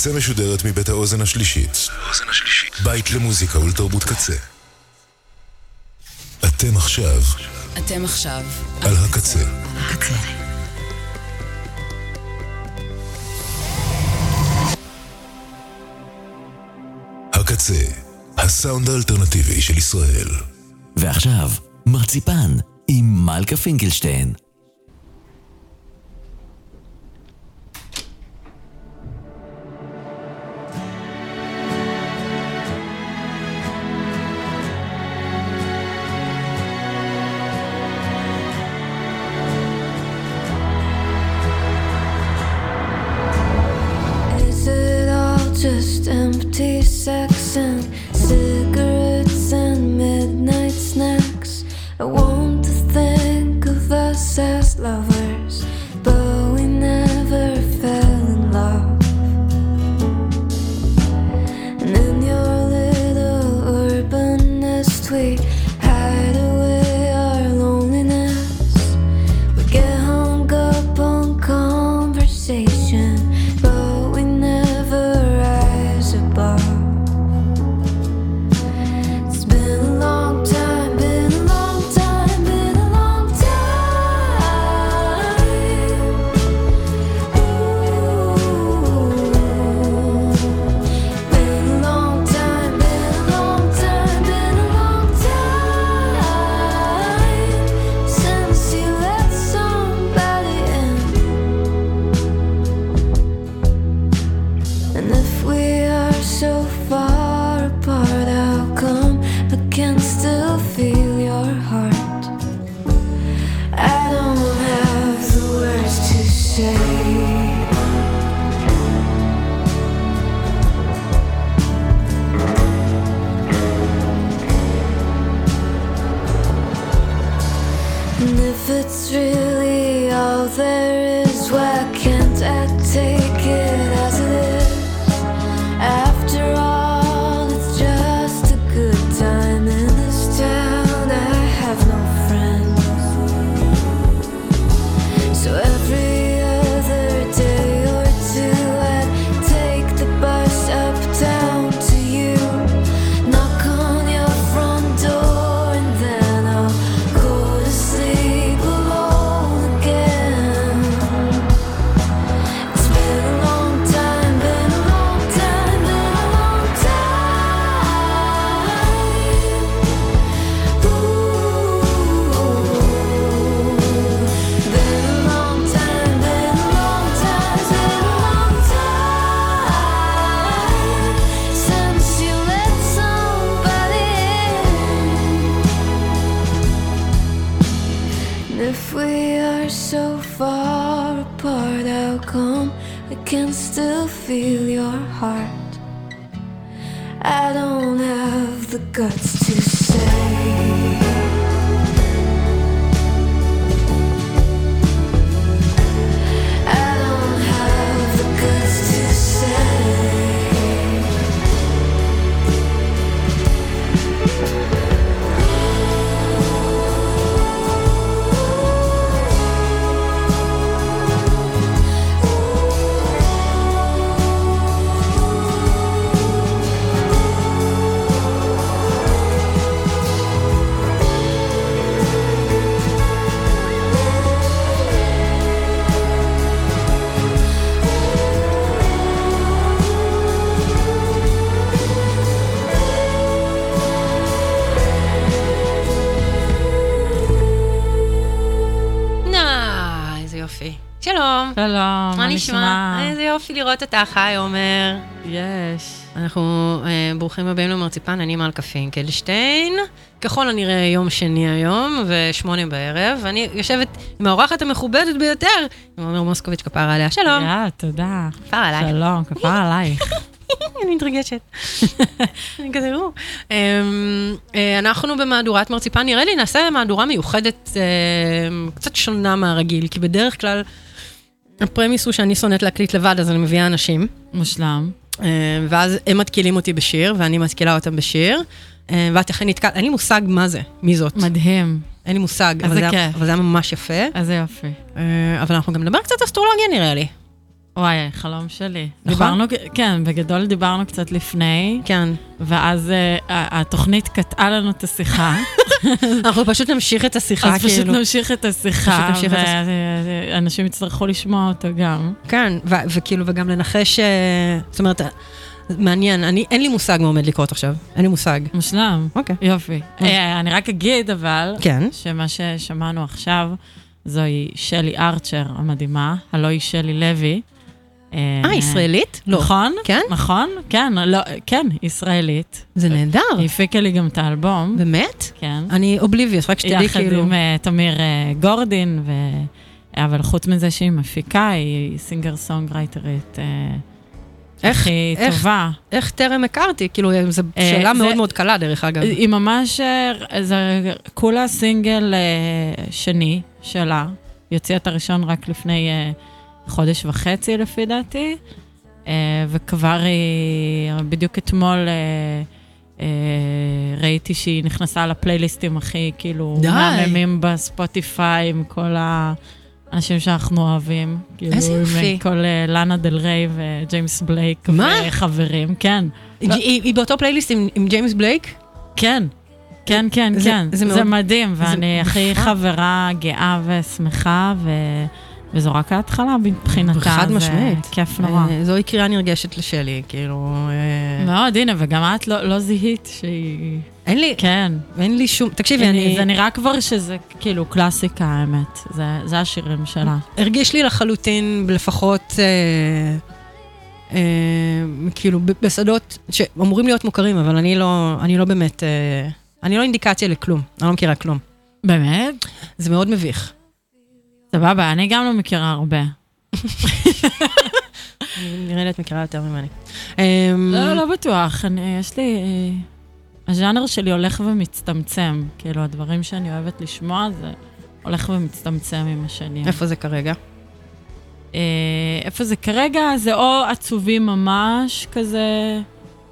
הקצה משודרת מבית האוזן השלישית. בית למוזיקה ולתרבות קצה. אתם עכשיו אתם עכשיו על הקצה. הקצה. הקצה, הסאונד האלטרנטיבי של ישראל. ועכשיו, מרציפן עם מלכה פינקלשטיין. לראות אותך, היי עומר. יש. אנחנו אה, ברוכים הבאים למרציפן, אני מלכה פינקלשטיין. ככל הנראה יום שני היום, ושמונה בערב, ואני יושבת עם האורחת המכובדת ביותר, עם עומר מוסקוביץ' כפרה עליה. שלום. יא, תודה. כפרה עלייך. שלום, כפרה עלייך. אני מתרגשת. אני כזה, או. אמ, אה, אנחנו במהדורת מרציפן, נראה לי נעשה מהדורה מיוחדת אה, קצת שונה מהרגיל, כי בדרך כלל הפרמיס הוא שאני שונאת להקליט לבד, אז אני מביאה אנשים, מושלם. אה, ואז הם מתקילים אותי בשיר, ואני מתקילה אותם בשיר, אה, ואת אכן נתקעת, אין לי מושג מה זה, מי זאת. מדהים. אין לי מושג, אבל זה היה-. אבל זה היה ממש יפה. איזה יופי. אה, אבל אנחנו גם נדבר קצת אסטרולוגיה נראה לי. וואי, חלום שלי. נכון? דיברנו, כן, בגדול דיברנו קצת לפני, כן. ואז אה, ה- התוכנית קטעה לנו את השיחה. אנחנו פשוט נמשיך את השיחה, אז כאילו. השיחה, פשוט נמשיך את השיחה. ואנשים יצטרכו לשמוע אותו גם. כן, ו- וכאילו, וגם לנחש, אה, זאת אומרת, אה, מעניין, אני, אין לי מושג מה עומד לקרות עכשיו, אין לי מושג. מושלם. אוקיי. יופי. אה, אני רק אגיד, אבל, כן. שמה ששמענו עכשיו, זוהי שלי ארצ'ר המדהימה, הלוא היא שלי לוי. אה, ישראלית? לא. נכון? כן? נכון, כן, לא, כן, ישראלית. זה נהדר. היא הפיקה לי גם את האלבום. באמת? כן. אני אובליביוס, רק שתדעי יחד כאילו... עם אה, תמיר אה, גורדין, ו... אבל חוץ מזה שהיא מפיקה, היא סינגר סונגרייטרית אה, איך- הכי איך- טובה. איך טרם הכרתי? כאילו, זו אה, שאלה זה- מאוד מאוד קלה, דרך אגב. היא ממש, אה, זה כולה סינגל אה, שני שלה. היא הוציאה את הראשון רק לפני אה, חודש וחצי, לפי דעתי, אה, וכבר היא, בדיוק אתמול אה, אה, ראיתי שהיא נכנסה לפלייליסטים הכי, כאילו, די. מהממים בספוטיפיי, עם כל האנשים שאנחנו אוהבים. כאילו, איזה עם יופי. כל אה, לאנה דל ריי וג'יימס בלייק. מה? וחברים, כן. היא- היא באותו פלייליסט עם- עם ג'יימס בלייק? כן, כן, כן, זה- כן. זה זה, מאוד- מדהים, ואני הכי נפלא. חברה גאה ושמחה, ו... וזו רק ההתחלה מבחינתה. חד זה משמעית. כיף נורא. אה, זוהי קריאה נרגשת לשלי, כאילו... אה, מאוד, הנה, וגם את לא, לא זיהית שהיא... אין לי, כן. אין לי שום... תקשיבי, אני... זה נראה כבר שזה כאילו קלאסיקה, האמת. זה, זה השירים שלה. הרגיש לי לחלוטין, לפחות, אה, אה, כאילו, בשדות שאמורים להיות מוכרים, אבל אני לא, אני לא באמת, אה, אני לא אינדיקציה לכלום, אני לא מכירה כלום. באמת? זה מאוד מביך. סבבה, אני גם לא מכירה הרבה. נראה לי את מכירה יותר ממני. אה, לא, לא בטוח. אני, יש לי... אה, הז'אנר שלי הולך ומצטמצם. כאילו, הדברים שאני אוהבת לשמוע, זה הולך ומצטמצם עם השנים. איפה זה כרגע? אה, איפה זה כרגע? זה או עצובים ממש כזה,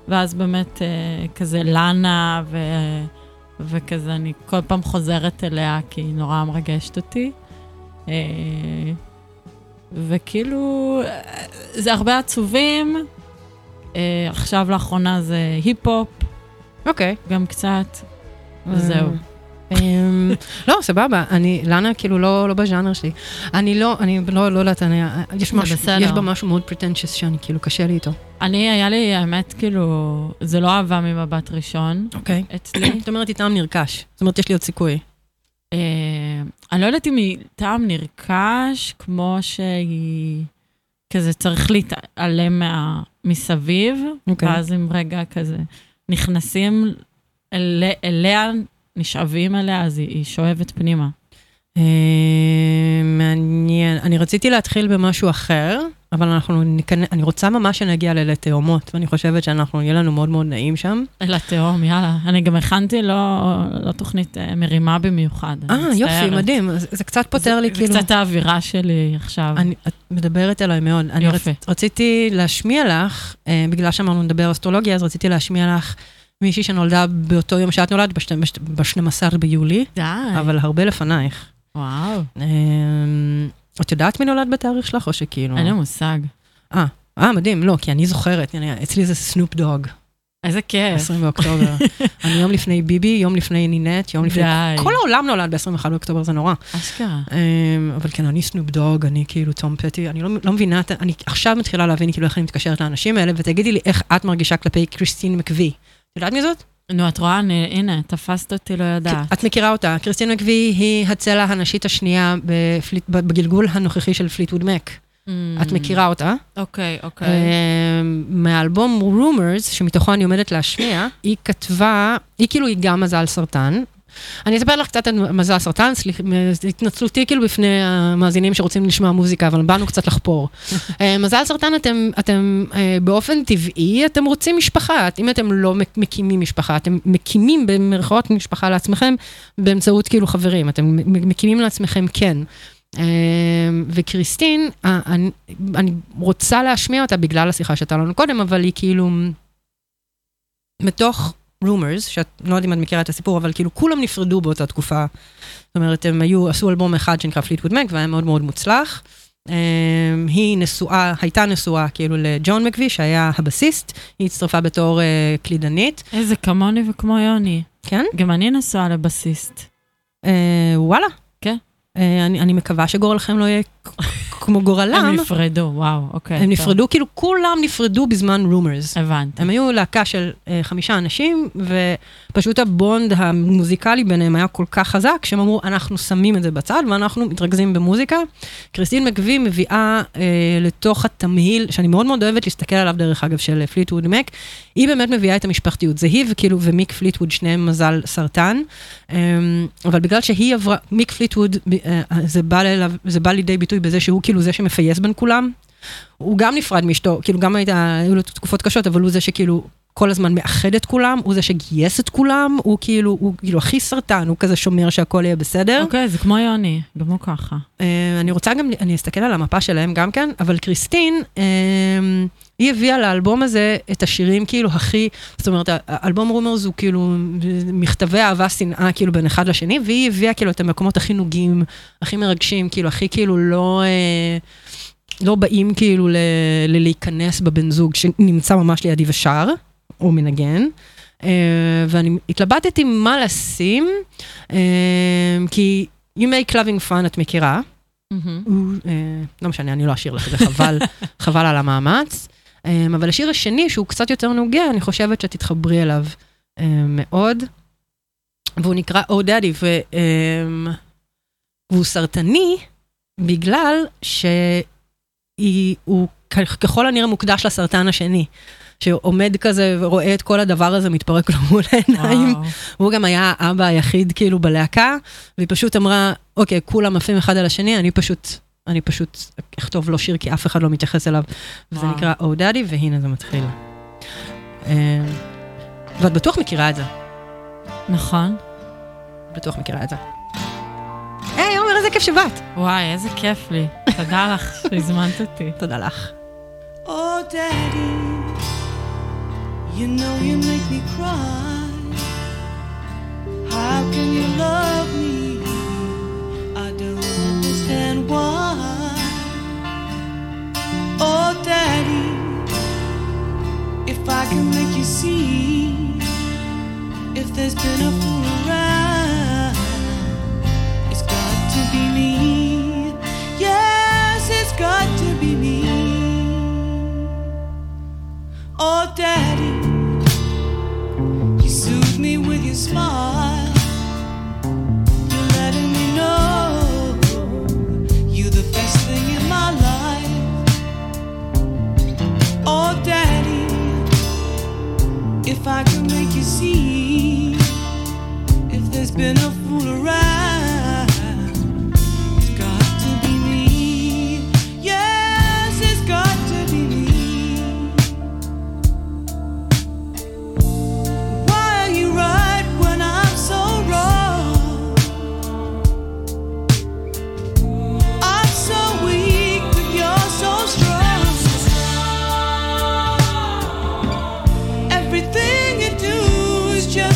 ואז באמת אה, כזה לאנה, ו, וכזה אני כל פעם חוזרת אליה, כי היא נורא מרגשת אותי. אה, וכאילו, אה, זה הרבה עצובים. אה, עכשיו לאחרונה זה היפ-הופ, אוקיי. גם קצת, וזהו. לא, סבבה, אני, לאנה כאילו לא, לא בז'אנר שלי. אני לא, אני לא, לא יודעת, אני, יש משהו, בסדר. יש בה משהו מאוד pretentious שאני כאילו קשה לי איתו. אני, היה לי, האמת, כאילו, זה לא אהבה ממבט ראשון אוקיי. אצלי. זאת אומרת, טעם נרכש. זאת אומרת, יש לי עוד סיכוי. אה, אני לא יודעת אם היא טעם נרכש, כמו שהיא כזה צריך להתעלם מה, מסביב, אוקיי. ואז אם רגע כזה נכנסים אל, אליה, נשאבים אליה, אז היא, היא שואבת פנימה. אה, מעניין. אני רציתי להתחיל במשהו אחר, אבל אנחנו ניכנס, אני רוצה ממש שנגיע לליל תאומות, ואני חושבת שאנחנו, יהיה לנו מאוד מאוד נעים שם. אל התהום, יאללה. אני גם הכנתי לא, לא תוכנית אה, מרימה במיוחד. אני אה, יופי. מדהים. אז זה קצת פותר לי, זה כאילו... קצת האווירה שלי עכשיו. אני, את מדברת אליי מאוד. אני יופי. רצ, רציתי להשמיע לך, אה, בגלל שאמרנו נדבר אסטרולוגיה, אז רציתי להשמיע לך מישהי שנולדה באותו יום שאת נולדת, ב-12 ביולי, די. אבל הרבה לפנייך. וואו, אה, את יודעת מי נולד בתאריך שלך, או שכאילו... אין לי מושג. אה, אה, מדהים, לא, כי אני זוכרת, אני, אצלי זה סנופ דוג, איזה כיף. 20 באוקטובר. אני יום לפני ביבי, יום לפני נינט, יום לפני... די. כל העולם נולד ב-21 באוקטובר, זה נורא. אשכרה. אמ, אבל כן, אני סנופ דוג, אני כאילו תום פטי, אני לא, לא מבינה, אני עכשיו מתחילה להבין כאילו איך אני מתקשרת לאנשים האלה, ותגידי לי איך את מרגישה כלפי קריסטין מקווי. את יודעת מי זאת? נו, את רואה, אני, הנה, תפסת אותי לא יודעת. את מכירה אותה. קריסטין מקווי היא הצלע הנשית השנייה בפליט, בגלגול הנוכחי של פליטווד מק. את מכירה אותה? אוקיי, אוקיי. אמ, מהאלבום Rumors, שמתוכו אני עומדת להשמיע, היא כתבה, היא כאילו היא גם מזל סרטן. אני אספר לך קצת על מזל סרטן, סליחה, התנצלותי כאילו בפני המאזינים שרוצים לשמוע מוזיקה, אבל באנו קצת לחפור. אה, מזל סרטן, אתם, אתם אה, באופן טבעי, אתם רוצים משפחה. אם אתם לא מק- מקימים משפחה, אתם מקימים במרכאות משפחה לעצמכם באמצעות כאילו חברים, אתם מקימים לעצמכם כן. אה, וקריסטין, אני, אני רוצה להשמיע אותה בגלל השיחה שהייתה לנו קודם, אבל היא כאילו, מתוך rumors, שאת לא יודעת אם את מכירה את הסיפור, אבל כאילו כולם נפרדו באותה תקופה. זאת אומרת, הם היו, עשו אלבום אחד שנקרא פליטווד מק, והיה מאוד מאוד מוצלח. אה, היא נשואה, הייתה נשואה כאילו לג'ון מקווי, שהיה הבסיסט, היא הצטרפה בתור אה, קלידנית, איזה כמוני וכמו יוני. כן? גם אני נשואה לבסיסט. אה, וואלה. כן. אה, אני, אני מקווה שגורלכם לא יהיה כמו גורלם. הם נפרדו, וואו, אוקיי. הם טוב. נפרדו, כאילו כולם נפרדו בזמן Rumours. הבנתי. הם היו להקה של אה, חמישה אנשים, ופשוט ה bond המוזיקלי ביניהם היה כל כך חזק, שהם אמרו, אנחנו שמים את זה בצד ואנחנו מתרכזים במוזיקה. קריסטין מקווי מביאה אה, לתוך התמהיל, שאני מאוד מאוד אוהבת להסתכל עליו דרך אגב, של פליטווד מק, היא באמת מביאה את המשפחתיות. זה היא וכאילו ומיק פליטווד, שניהם מזל סרטן, אה, אבל בגלל שהיא עברה, מיק פליטווד, אה, זה בא, אליו, זה בא לידי ביטוי בזה שהוא כאילו זה שמפייס בין כולם. הוא גם נפרד מאשתו, כאילו גם הייתה, היו לו תקופות קשות, אבל הוא זה שכאילו כל הזמן מאחד את כולם, הוא זה שגייס את כולם, הוא כאילו, הוא כאילו הכי סרטן, הוא כזה שומר שהכל יהיה בסדר. אוקיי, זה כמו יוני, גם הוא ככה. אה, אני רוצה גם, אני אסתכל על המפה שלהם גם כן, אבל קריסטין, אה, היא הביאה לאלבום הזה את השירים כאילו הכי, זאת אומרת, האלבום רומרס הוא כאילו מכתבי אהבה, שנאה כאילו בין אחד לשני, והיא הביאה כאילו את המקומות הכי נוגים, הכי מרגשים, כאילו הכי כאילו לא... אה, לא באים כאילו ל- ל- להיכנס בבן זוג שנמצא ממש לידי ושר, או מנגן. Uh, ואני התלבטתי מה לשים, uh, כי You Make Loving Fun את מכירה. מהמם. אה, לא משנה, אני לא אשאיר לך את זה, חבל, חבל על המאמץ. אה, אבל השיר השני, שהוא קצת יותר נוגע, אני חושבת שתתחברי אליו אה, מאוד. והוא נקרא Oh Daddy, ו, והוא סרטני בגלל שהוא ככל הנראה מוקדש לסרטן השני. שעומד כזה ורואה את כל הדבר הזה מתפרק לו מול העיניים. הוא גם היה האבא היחיד כאילו בלהקה, והיא פשוט אמרה, אוקיי, כולם עפים אחד על השני, אני פשוט, אני פשוט אכתוב לו שיר כי אף אחד לא מתייחס אליו. וזה. נקרא Oh Daddy, והנה זה מתחיל. אה, ואת בטוח מכירה את זה. נכון. בטוח מכירה את זה. היי, עומר, איזה כיף שבאת. וואי, איזה כיף לי. תודה לך שהזמנת אותי. תודה לך. Oh, Daddy, you know you make me cry. How can you love me? I don't understand why. Oh, Daddy, if I can make you see, if there's been a fool around, it's got to be me. Yes, it's got to be me. Oh, Daddy, you soothe me with your smile. If I can make you see, if there's been a fool around,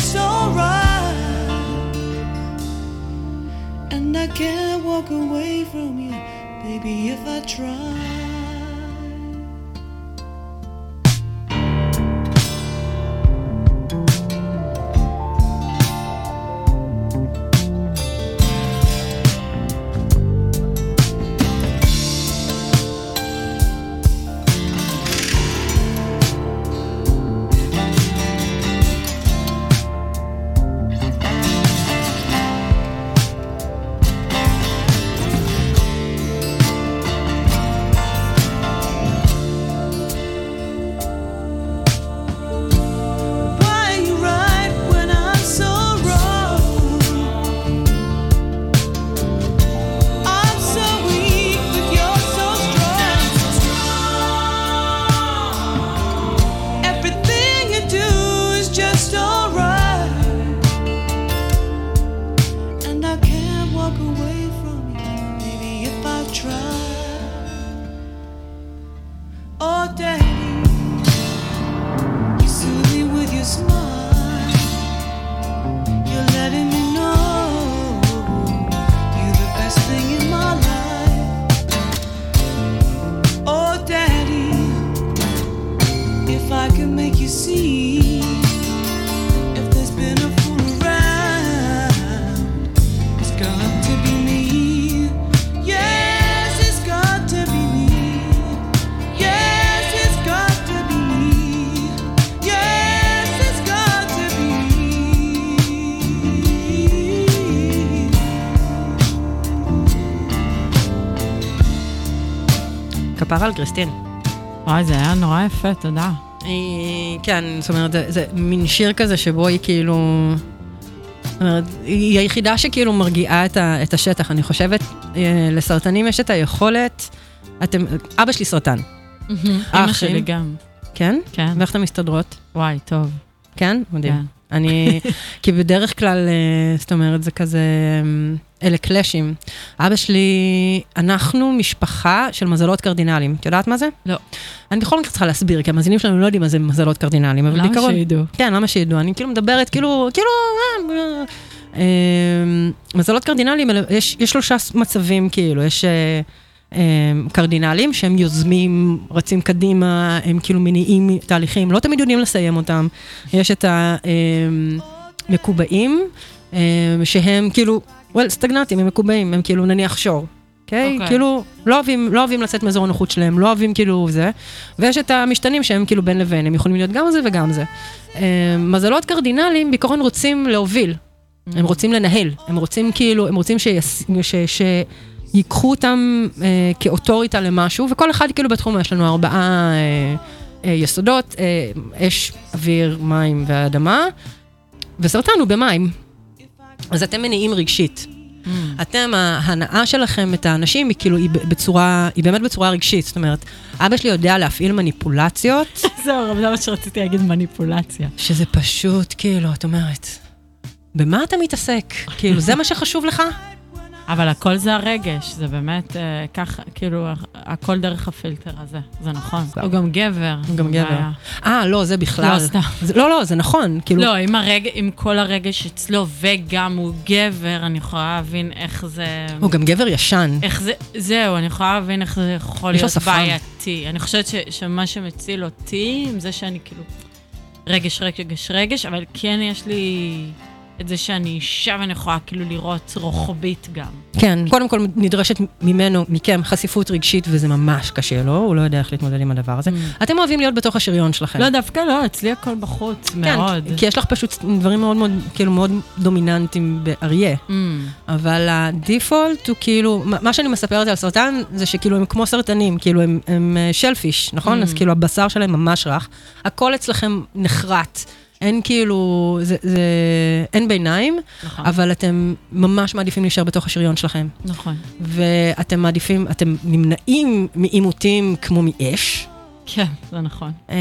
is just so right, and I can't walk away from you, baby, if I try. על קריסטין. וואי, זה היה נורא יפה, תודה. היא, כן, זאת אומרת, זה, זה מין שיר כזה שבו היא כאילו... זאת אומרת, היא היחידה שכאילו מרגיעה את, ה, את השטח. אני חושבת, אה, לסרטנים יש את היכולת... אתם, אבא שלי סרטן, אמא. שלי גם. כן? כן. ואיך אתן מסתדרות? וואי, טוב. כן? מדהים. כן. אני, כי בדרך כלל, אה, זאת אומרת, זה כזה, אה, אלה קלאשים. אבא שלי, אנחנו משפחה של מזלות קרדינליים. את יודעת מה זה? לא. אני בכל מקרה צריכה להסביר, כי המאזינים שלנו לא יודעים מה זה מזלות קרדינליים, אבל למה בעיקרון... שידעו? כן, למה שידעו? אני כאילו מדברת, כאילו, כאילו... אה, אה, מזלות קרדינליים, יש, יש שלושה מצבים, כאילו, יש אה, אה, קרדינליים שהם יוזמים, רצים קדימה, הם כאילו מניעים תהליכים, לא תמיד יודעים לסיים אותם. יש את המקובעים, אה, שהם כאילו, well, סטגנטים, הם מקובעים, הם כאילו נניח שור. אוקיי? אוקיי. כאילו, לא אוהבים, לא אוהבים לצאת מאזור הנוחות שלהם, לא אוהבים כאילו זה. ויש את המשתנים שהם כאילו בין לבין, הם יכולים להיות גם זה וגם זה. אה, מזלות קרדינליים בעיקרון רוצים להוביל, הם רוצים לנהל, הם רוצים כאילו, הם רוצים שיס, ש, ש, ייקחו אותם אה, כאוטוריטה למשהו, וכל אחד כאילו בתחום, יש לנו ארבעה אה, אה, יסודות, אה, אש, אוויר, מים ואדמה, וסרטן הוא במים. אז אתם מניעים רגשית. אתם, ההנאה שלכם את האנשים היא כאילו, היא בצורה, היא באמת בצורה רגשית. זאת אומרת, אבא שלי יודע להפעיל מניפולציות, זהו, זה מה שרציתי להגיד, מניפולציה. שזה פשוט, כאילו, את אומרת, במה אתה מתעסק? כאילו, זה מה שחשוב לך? אבל הכל זה הרגש, זה באמת אה, ככה, כאילו, הכל דרך הפילטר הזה, זה נכון. הוא גם גבר. הוא גם גבר. אה, לא, זה בכלל. לא, סתם. זה, לא, לא, זה נכון. כאילו, לא, עם, הרג... עם כל הרגש אצלו, וגם הוא גבר, אני יכולה להבין איך זה... הוא גם גבר ישן. איך זה, זהו, אני יכולה להבין איך זה יכול להיות. בעייתי. אני חושבת ש, שמה שמציל אותי, עם זה שאני כאילו רגש, רגש, רגש, אבל כן יש לי את זה שאני אישה ואני יכולה כאילו לראות רוחבית גם. כן, קודם כל נדרשת ממנו, מכם, חשיפות רגשית, וזה ממש קשה לו, הוא לא יודע איך להתמודד עם הדבר הזה. אתם אוהבים להיות בתוך השריון שלכם. לא, דווקא לא, אצלי הכל בחוץ, כן, מאוד. כי יש לך פשוט דברים מאוד מאוד, כאילו, מאוד דומיננטיים באריה. Mm, אבל הדיפולט הוא כאילו, מה מה שאני מספרת על סרטן, זה שכאילו הם כמו סרטנים, כאילו הם, הם שלפיש, נכון? Mm. אז כאילו הבשר שלהם ממש רך, הכל אצלכם נחרט. אין כאילו, זה, זה, אין ביניים, נכון, אבל אתם ממש מעדיפים להישאר בתוך השריון שלכם. נכון. ואתם מעדיפים, אתם נמנעים מעימותים כמו מאש, כן, זה נכון. אה,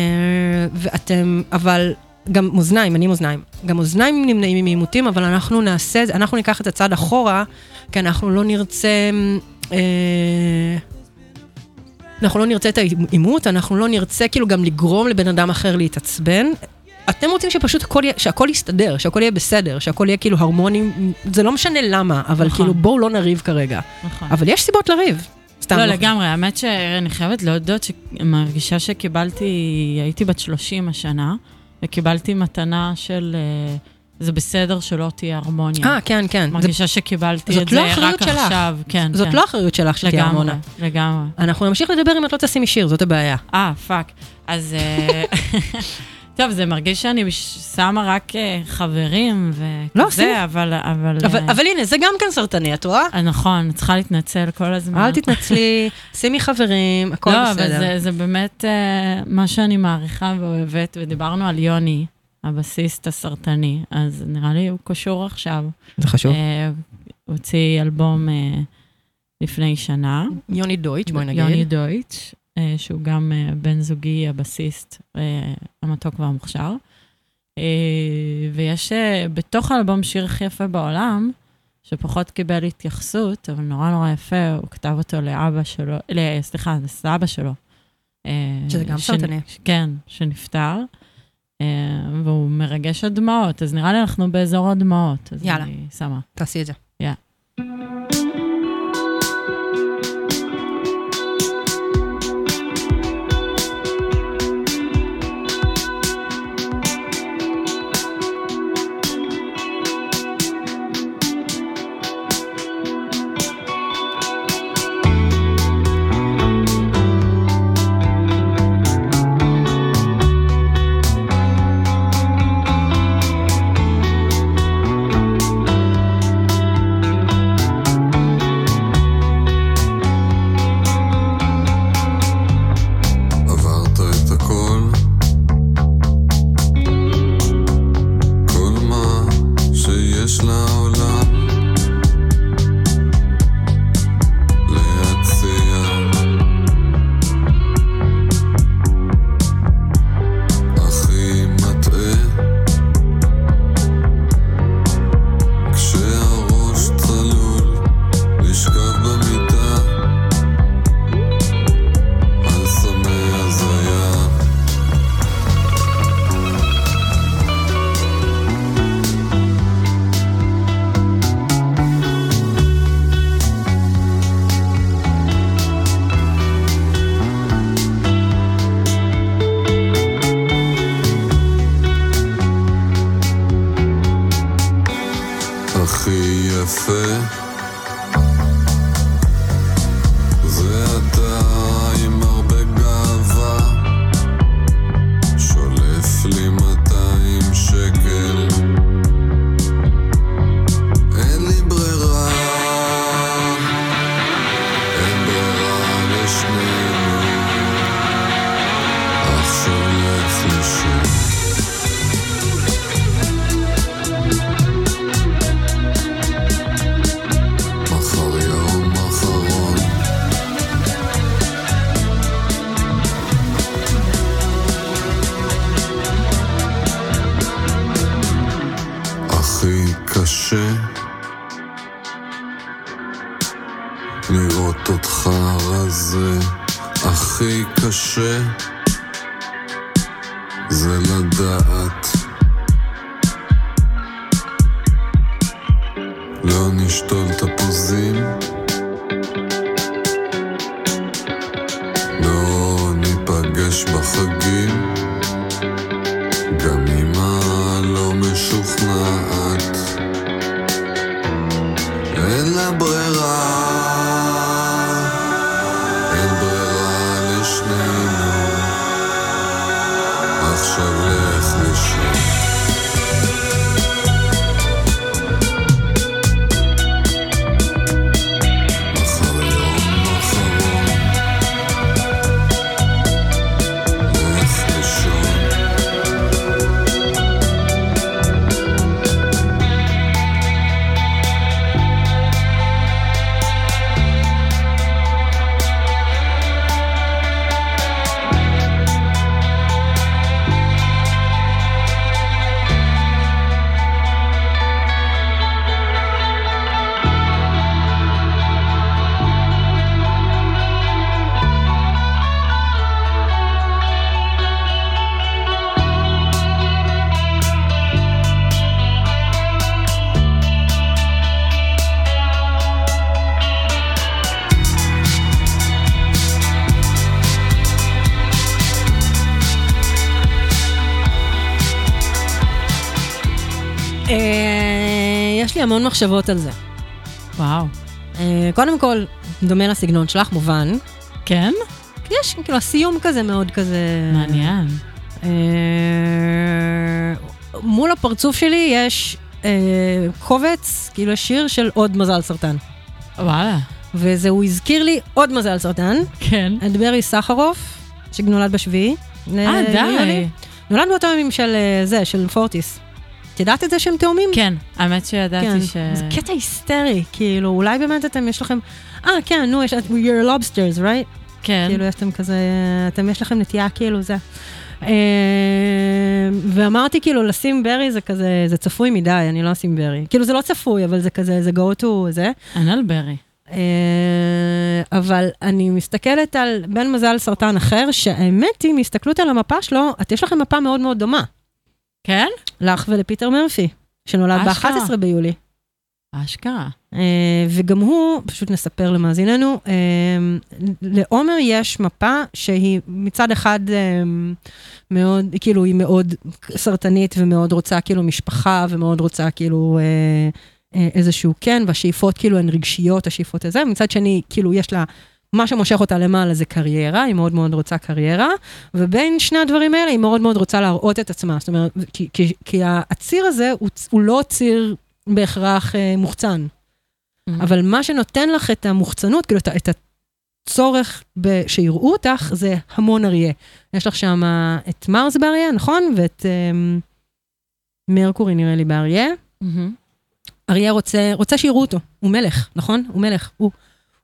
ואתם, אבל גם מאזניים, אני מאזניים, גם מאזניים נמנעים מעימותים, אבל אנחנו נעשה, אנחנו ניקח את הצד אחורה, כי אנחנו לא נרצה, אה, אנחנו לא נרצה את העימות, אנחנו לא נרצה כאילו גם לגרום לבן אדם אחר להתעצבן. אתם רוצים שפשוט הכל יהיה, שהכל יסתדר, שהכל יהיה בסדר, שהכל יהיה כאילו הרמוני, זה לא משנה למה, אבל נכון. כאילו בואו לא נריב כרגע. נכון. אבל יש סיבות לריב. סתם. לא, לגמרי, האמת שאני חייבת להודות שמרגישה שקיבלתי, הייתי בת 30 השנה, וקיבלתי מתנה של אה, זה בסדר שלא תהיה הרמוניה. אה, כן, כן. זה- מרגישה שקיבלתי זאת את לא זה רק שלך. עכשיו. כן, זאת כן. לא אחריות שלך שתהיה לגמרי, הרמונה. לגמרי. אנחנו נמשיך לדבר אם את לא תשימי שיר, זאת הבעיה. אה, פאק. אז... טוב, זה מרגיש שאני שמה רק אה, חברים לא, וכזה, שימי. אבל... אבל, אבל, אה, אבל הנה, זה גם כן סרטני, את רואה? אה, נכון, את צריכה להתנצל כל הזמן. אל תתנצלי, שימי חברים, הכל לא, אבל בסדר. זה, זה באמת אה, מה שאני מעריכה ואוהבת, ודיברנו על יוני, הבסיסט הסרטני, אז נראה לי הוא קשור עכשיו. זה חשוב. הוא הוציא אלבום אה, לפני שנה. יוני דויטש, בואי נגיד. יוני דויטש, שהוא גם אה, בן זוגי הבסיסט, אה, המתוק והמוכשר. אה, ויש אה, בתוך האלבום שיר הכי יפה בעולם, שפחות קיבל התייחסות, אבל נורא נורא יפה, הוא כתב אותו לאבא שלו, ל- סליחה, לסבא שלו. אה, שזה גם סרטני. כן, שנפטר. אה, והוא מרגש עד דמעות, אז נראה לי אנחנו באזור הדמעות. אז יאללה. אני שמה. תעשי את זה. Thank בחגים המון מחשבות על זה. וואו. אה, קודם כל, דומה לסגנון שלך, מובן. כן? יש כאילו הסיום כזה מאוד כזה... מעניין. אה, מול הפרצוף שלי יש אה, קובץ, כאילו שיר של עוד מזל סרטן. וואלה. וזה, הוא הזכיר לי עוד מזל סרטן, כן. את ברי סחרוף, שנולד בשביעי. אה, די. נולד באותם ימים של זה, של פורטיס. את יודעת את זה שהם תאומים? כן, האמת שידעתי ש... זה קטע היסטרי, כאילו, אולי באמת אתם, יש לכם... אה, כן, נו, יש... you're lobsters, right? כן. כאילו, יש אתם כזה... אתם, יש לכם נטייה, כאילו, זה. אה, ואמרתי, כאילו, לשים ברי זה כזה, זה צפוי מדי, אני לא אשים ברי. כאילו, זה לא צפוי, אבל זה כזה, זה go to זה. אנלברי. אה, אבל אני מסתכלת על בן מזל סרטן אחר, שהאמת היא, מהסתכלות על המפה שלו, את יש לכם מפה מאוד מאוד דומה. כן? לך ולפיטר מרפי, שנולד אשכרה. ב-11 ביולי. אשכרה. אה, וגם הוא, פשוט נספר למאזיננו, אה, לעומר יש מפה שהיא מצד אחד אה, מאוד, כאילו היא מאוד סרטנית ומאוד רוצה כאילו משפחה ומאוד רוצה כאילו איזשהו כן, והשאיפות כאילו הן רגשיות, השאיפות הזה, מצד שני כאילו יש לה... מה שמושך אותה למעלה זה קריירה, היא מאוד מאוד רוצה קריירה, ובין שני הדברים האלה היא מאוד מאוד רוצה להראות את עצמה. זאת אומרת, כי, כי, כי הציר הזה הוא, הוא לא ציר בהכרח אה, מוחצן. אבל מה שנותן לך את המוחצנות, כאילו את, את הצורך ב- שיראו אותך, זה המון אריה. יש לך שם את מרס באריה, נכון? ואת um, מרקורי נראה לי באריה. מהמם. אריה רוצה, רוצה שיראו אותו, הוא מלך, נכון? הוא מלך. הוא,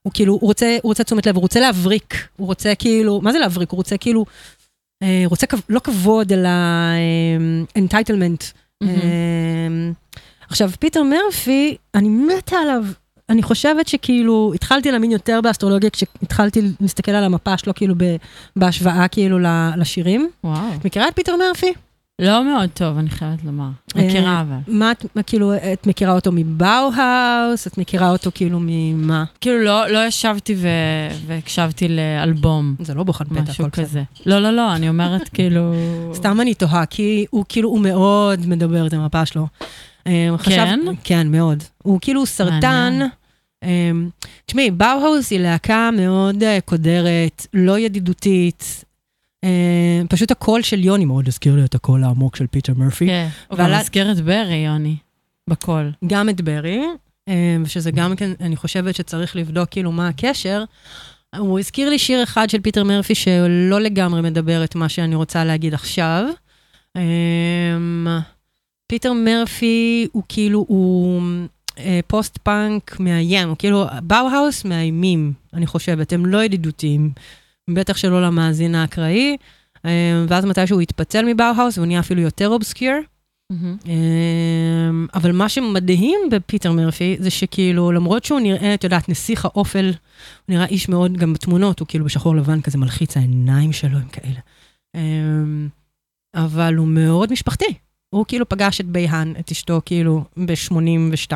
הוא כאילו, הוא רוצה, הוא רוצה תשומת לב, הוא רוצה להבריק. הוא רוצה כאילו, מה זה להבריק? הוא רוצה כאילו, אה, רוצה כב- לא כבוד, אלא אה, entitlement. מהמם. אמ, עכשיו, פיטר מרפי, אני מתה עליו. אני חושבת שכאילו, התחלתי להאמין יותר באסטרולוגיה כשהתחלתי להסתכל על המפה שלו, כאילו, ב- בהשוואה, כאילו, לשירים. וואו. את מכירה את פיטר מרפי? לא מאוד טוב, אני חייבת לומר. אה, מכירה אבל. מה את, כאילו, את מכירה אותו מבאו-האוס? את מכירה אותו כאילו ממה? כאילו לא, לא ישבתי ו... והקשבתי לאלבום, זה לא בוחן פתע, משהו. כזה. לא, לא, לא, אני אומרת כאילו... סתם אני תוהה, כי הוא כאילו, הוא מאוד מדבר את המפה שלו. אמ, כן? כן, מאוד. הוא כאילו סרטן. אמ, תשמעי, באו-האוס היא להקה מאוד אה, קודרת, לא ידידותית. אמ, פשוט הקול של יוני מאוד הזכיר לי את הקול העמוק של פיטר מרפי. כן, הוא גם מזכיר את ברי, יוני, בקול. גם את ברי, אמ, ושזה גם כן, אני חושבת שצריך לבדוק כאילו מה הקשר. הוא הזכיר לי שיר אחד של פיטר מרפי שלא לגמרי מדבר את מה שאני רוצה להגיד עכשיו. אמ, פיטר מרפי הוא כאילו, הוא אה, פוסט פאנק מאיים, הוא כאילו, באו-האוס מאיימים, אני חושבת, הם לא ידידותיים, בטח שלא למאזין האקראי. אמ, ואז מתי שהוא התפצל מבאו-האוס, הוא נהיה אפילו יותר obscure. מהמם. אמ, אבל מה שמדהים בפיטר מרפי, זה שכאילו, למרות שהוא נראה, את יודעת, נסיך האופל, הוא נראה איש מאוד, גם בתמונות, הוא כאילו בשחור לבן כזה מלחיץ, העיניים שלו הם כאלה. אמ, אבל הוא מאוד משפחתי. הוא כאילו פגש את בייהן, את אשתו, כאילו, ב-82,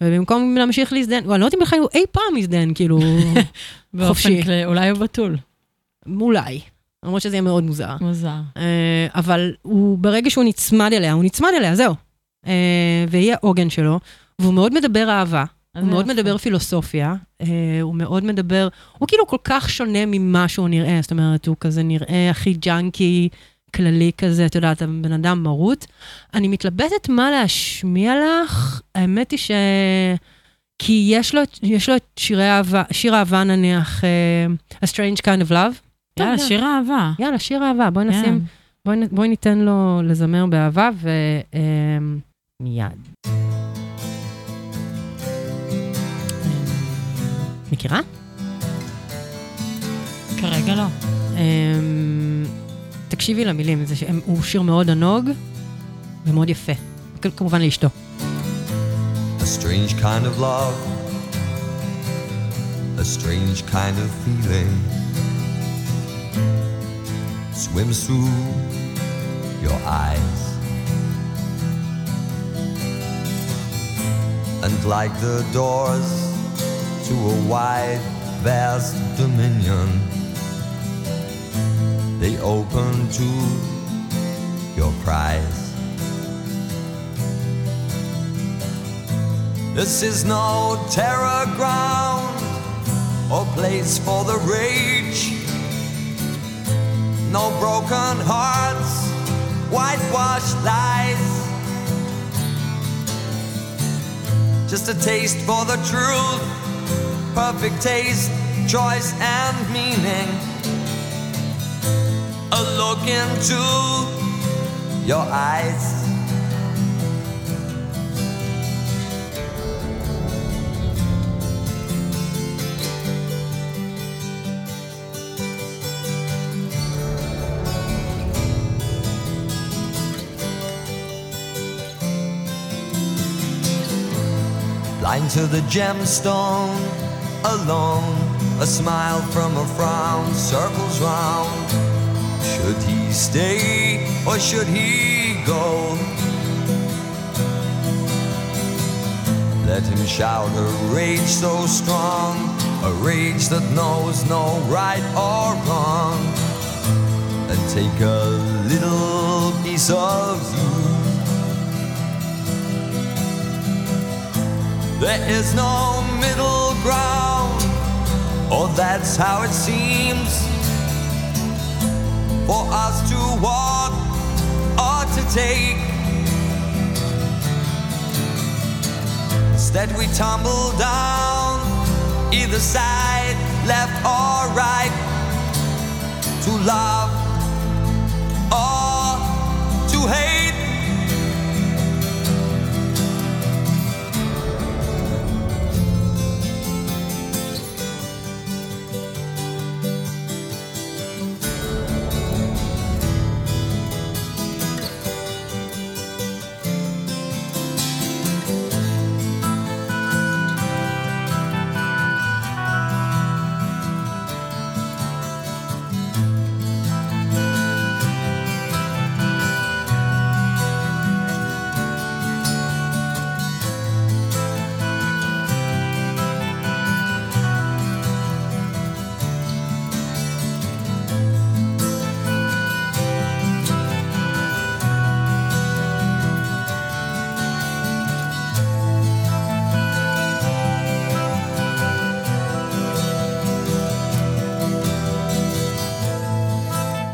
ובמקום להמשיך להזדהן, אני לא יודעת אם בכלל הוא אי פעם מזדהן, כאילו, חופשי. אולי הוא בתול. אולי. למרות שזה יהיה מאוד מוזר. מוזר. אה, אבל הוא, ברגע שהוא נצמד אליה, הוא נצמד אליה, זהו. אה, והיא העוגן שלו, והוא מאוד מדבר אהבה, הוא מאוד יופי. מדבר פילוסופיה, אה, הוא מאוד מדבר, הוא כאילו כל כך שונה ממה שהוא נראה, זאת אומרת, הוא כזה נראה הכי ג'אנקי, כללי כזה, את יודעת, בן אדם מרוט. אני מתלבטת מה להשמיע לך, האמת היא ש... כי יש לו, יש לו את שירי אהבה, שיר אהבה נניח, אה, A Strange Kind of Love. יאללה, טוב, שיר אהבה. יאללה, שיר אהבה, בואי כן. נשים, בואי, נ- בואי ניתן לו לזמר באהבה, ומיד. מכירה? כרגע לא. אמ, תקשיבי למילים, זה הוא שיר מאוד ענוג ומאוד יפה. כמובן לאשתו. A strange kind of love, a strange kind of feeling swims through your eyes. And like the doors to a wide, vast dominion, they open to your cries. This is no terror ground or place for the rage. No broken hearts, whitewashed lies. Just a taste for the truth, perfect taste, choice, and meaning. A look into your eyes. Blind to the gemstone, alone. A smile from a frown circles round. Should he stay or should he go? Let him shout a rage so strong, a rage that knows no right or wrong, and take a little piece of you. There is no middle ground, or that's how it seems. For us to walk or to take. Instead, we tumble down, either side, left or right, to love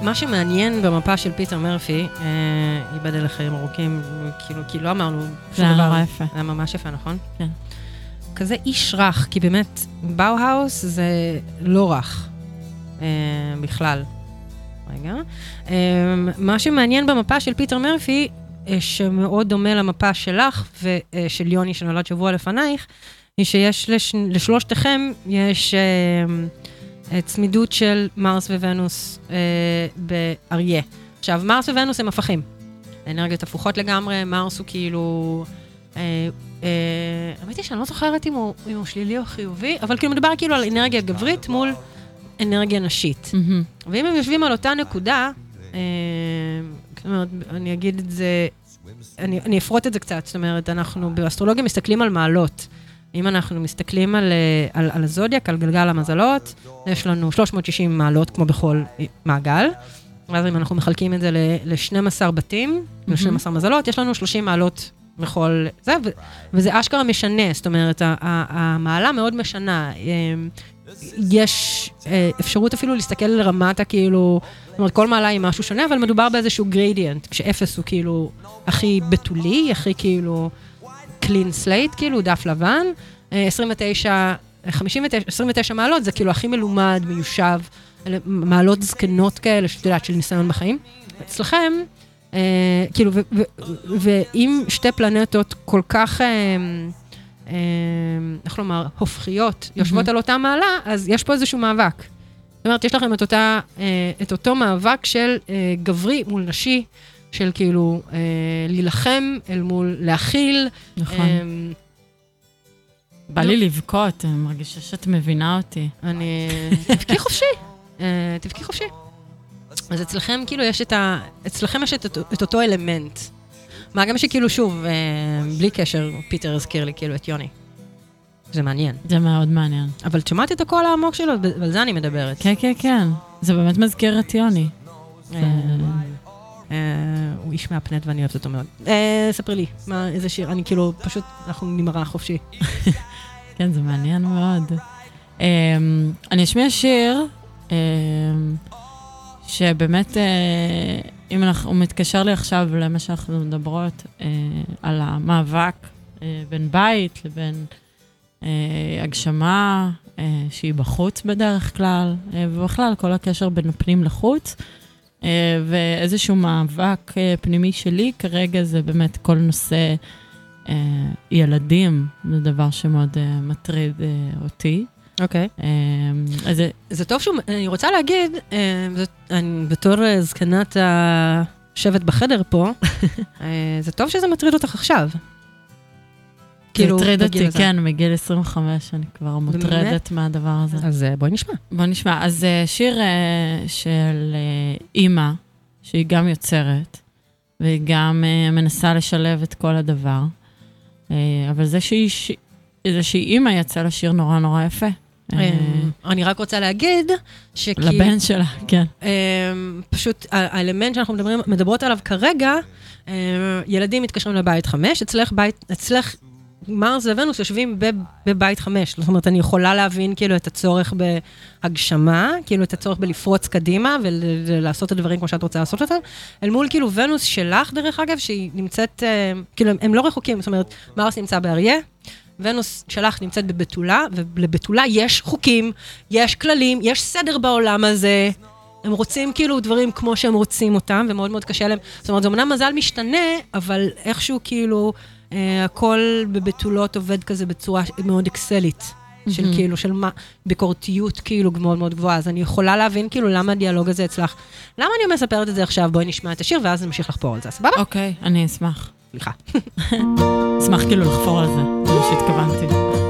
מה שמעניין במפה של פיטר מרפי, אה, ייבדל לחיים ארוכים, כאילו, כי לא אמרנו זה היה נורא יפה. זה היה ממש יפה, נכון? כן. כזה איש רך, כי באמת, באו-האוס זה לא רך אה, בכלל. רגע. אה, מה שמעניין במפה של פיטר מרפי, אה, שמאוד דומה למפה שלך ושל יוני שנולד שבוע לפנייך, היא שיש לש... לשלושתכם, יש אה, אה, צמידות של מרס וונוס אה, באריה. עכשיו, מרס וונוס הם הפכים. אנרגיות הפוכות לגמרי, מרס הוא כאילו... אה, אה, האמת היא שאני לא זוכרת אם הוא, אם הוא שלילי או חיובי, אבל כאילו מדובר כאילו על אנרגיה גברית מול אנרגיה נשית. מהמם. ואם הם יושבים על אותה נקודה, אה, זאת אומרת, אני אגיד את זה, אני, אני אפרוט את זה קצת, זאת אומרת, אנחנו באסטרולוגיה מסתכלים על מעלות. אם אנחנו מסתכלים על, אה, על, על הזודיאק, על גלגל המזלות, יש לנו 360 מעלות כמו בכל מעגל. ואז אם אנחנו מחלקים את זה ל-12 בתים, ל-12 מזלות, יש לנו 30 מעלות בכל זה, ו- וזה אשכרה משנה, זאת אומרת, המעלה מאוד משנה. אה, יש אה, אפשרות אפילו להסתכל לרמת הכאילו, זאת אומרת, כל מעלה היא משהו שונה, אבל מדובר באיזשהו גרדיאנט, כשאפס הוא כאילו הכי בתולי, הכי כאילו clean slate, כאילו, דף לבן. אה, 29, 59, 29 מעלות זה כאילו הכי מלומד, מיושב, מעלות זקנות כאלה, שאת יודעת, של ניסיון בחיים. אצלכם, אה, כאילו, ואם שתי פלנטות כל כך, אה, אה, איך לומר, הופכיות, יושבות על אותה מעלה, אז יש פה איזשהו מאבק. זאת אומרת, יש לכם את, אותה, אה, את אותו מאבק של אה, גברי מול נשי, של כאילו אה, להילחם אל מול להכיל. נכון. אה, בא לי לבכות, אני מרגישה שאת מבינה אותי. אני... תבכי חופשי, אה, תבכי חופשי. אז אצלכם כאילו יש את ה... אצלכם יש את, אותו- אלמנט. מה גם שכאילו, שוב, אה, בלי קשר, פיטר הזכיר לי כאילו את יוני. זה מעניין. זה מאוד מעניין. אבל את שומעת את הקול העמוק שלו, ועל זה אני מדברת. כן, כן, כן. זה באמת מזכיר את יוני. אה, אה, הוא איש מהפנט ואני אוהבת אותו מאוד. אה, ספרי לי, מה, איזה שיר, אני כאילו, פשוט, אנחנו נמרח חופשי. כן, זה מעניין מאוד. Um, אני אשמיע שיר um, שבאמת, uh, אם אנחנו, הוא מתקשר לי עכשיו למה שאנחנו מדברות, על המאבק בין בית לבין הגשמה שהיא בחוץ בדרך כלל, ובכלל כל הקשר בין הפנים לחוץ. Uh, ואיזשהו מאבק uh, פנימי שלי כרגע זה באמת כל נושא אה, ילדים, זה דבר שמאוד אה, מטריד אה, אותי. אוקיי. אה, אז זה- זה טוב שהוא, אני רוצה להגיד, אה, אני בתור אה, זקנת השבט בחדר פה, אה, זה טוב שזה מטריד אותך עכשיו. כאילו, הטריד בגיל אותי, הזה. כן, מגיל 25 אני כבר מוטרדת מהדבר הזה. אז אה, בואי נשמע. בוא נשמע. אז אה, שיר אה, של אימא, שהיא גם יוצרת, והיא גם מנסה לשלב את כל הדבר. אבל זה שהיא, ש- זה שהיא אימא יצא לה שיר נורא נורא יפה. אני רק רוצה להגיד, שכי... לבן שלה, כן. פשוט האלמנט שאנחנו מדברים, מדברות עליו כרגע, ילדים מתקשרים לבית חמש, אצלך בית, אצלך מרס וונוס יושבים בב- בבית חמש. זאת אומרת, אני יכולה להבין כאילו את הצורך בהגשמה, כאילו את הצורך בלפרוץ קדימה ולעשות את הדברים כמו שאת רוצה לעשות אותם, אל מול כאילו ונוס שלך, דרך אגב, שהיא נמצאת, אה, כאילו, הם, לא רחוקים, זאת אומרת, מרס נמצא באריה. ונוס שלך נמצאת בבתולה, ולבתולה יש חוקים, יש כללים, יש סדר בעולם הזה. הם רוצים כאילו דברים כמו שהם רוצים אותם, ומאוד מאוד קשה להם. זאת אומרת, זה אמנם מזל משתנה, אבל איכשהו כאילו, הכל בבתולות עובד כזה בצורה מאוד אקסלית. של מהמם. כאילו, של מה, ביקורתיות כאילו מאוד מאוד גבוהה. אז אני יכולה להבין כאילו למה הדיאלוג הזה אצלך. למה אני מספרת את זה עכשיו? בואי נשמע את השיר, ואז נמשיך לחפור על זה, סבבה? אוקיי, אני אשמח. סליחה. אשמח כאילו לחפור על זה, זה מה שהתכוונתי.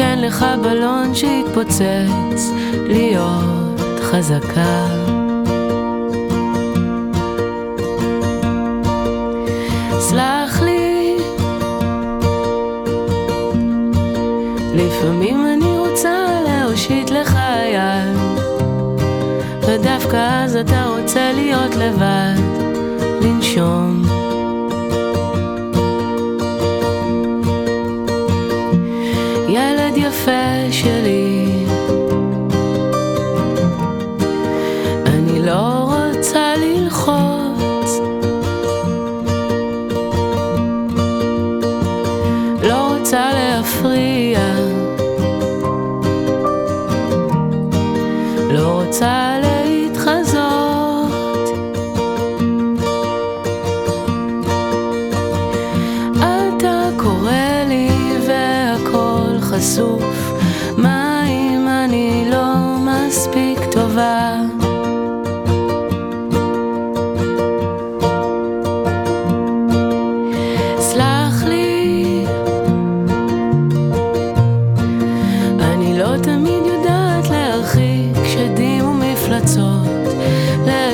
לתקן לך בלון שהתפוצץ, להיות חזקה. סלח לי, לפעמים אני רוצה להושיט לך יד. ודווקא אז אתה רוצה להיות לבד, לנשום.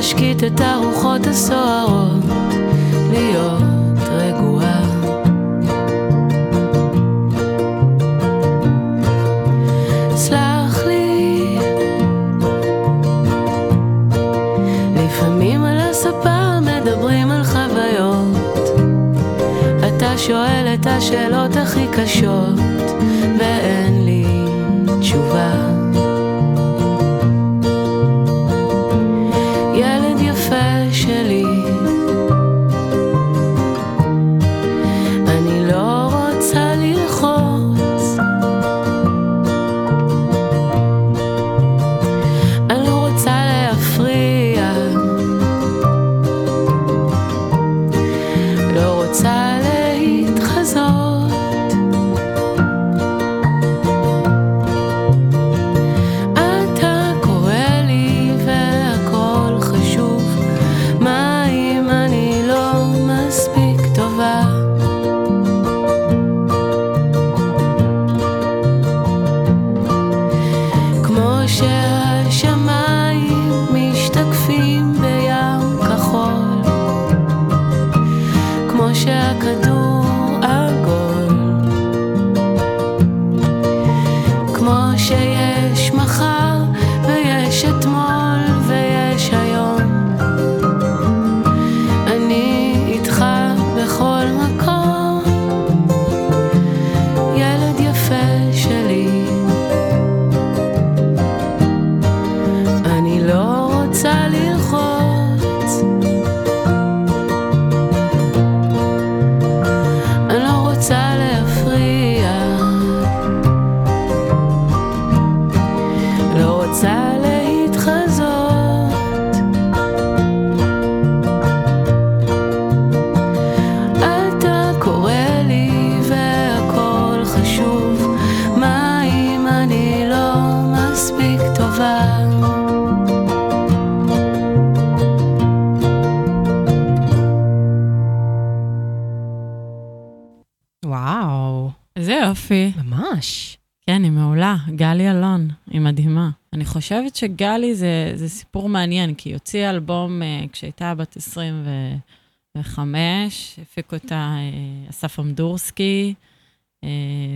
להשקיט את הרוחות הסוערות, להיות רגועה. סלח לי, לפעמים על הספה מדברים על חוויות. אתה שואל את השאלות הכי קשות, חושבת שגלי זה, זה סיפור מעניין, כי היא הוציאה אלבום uh, כשהייתה בת 25, הפיק אותה uh, אסף אמדורסקי, uh,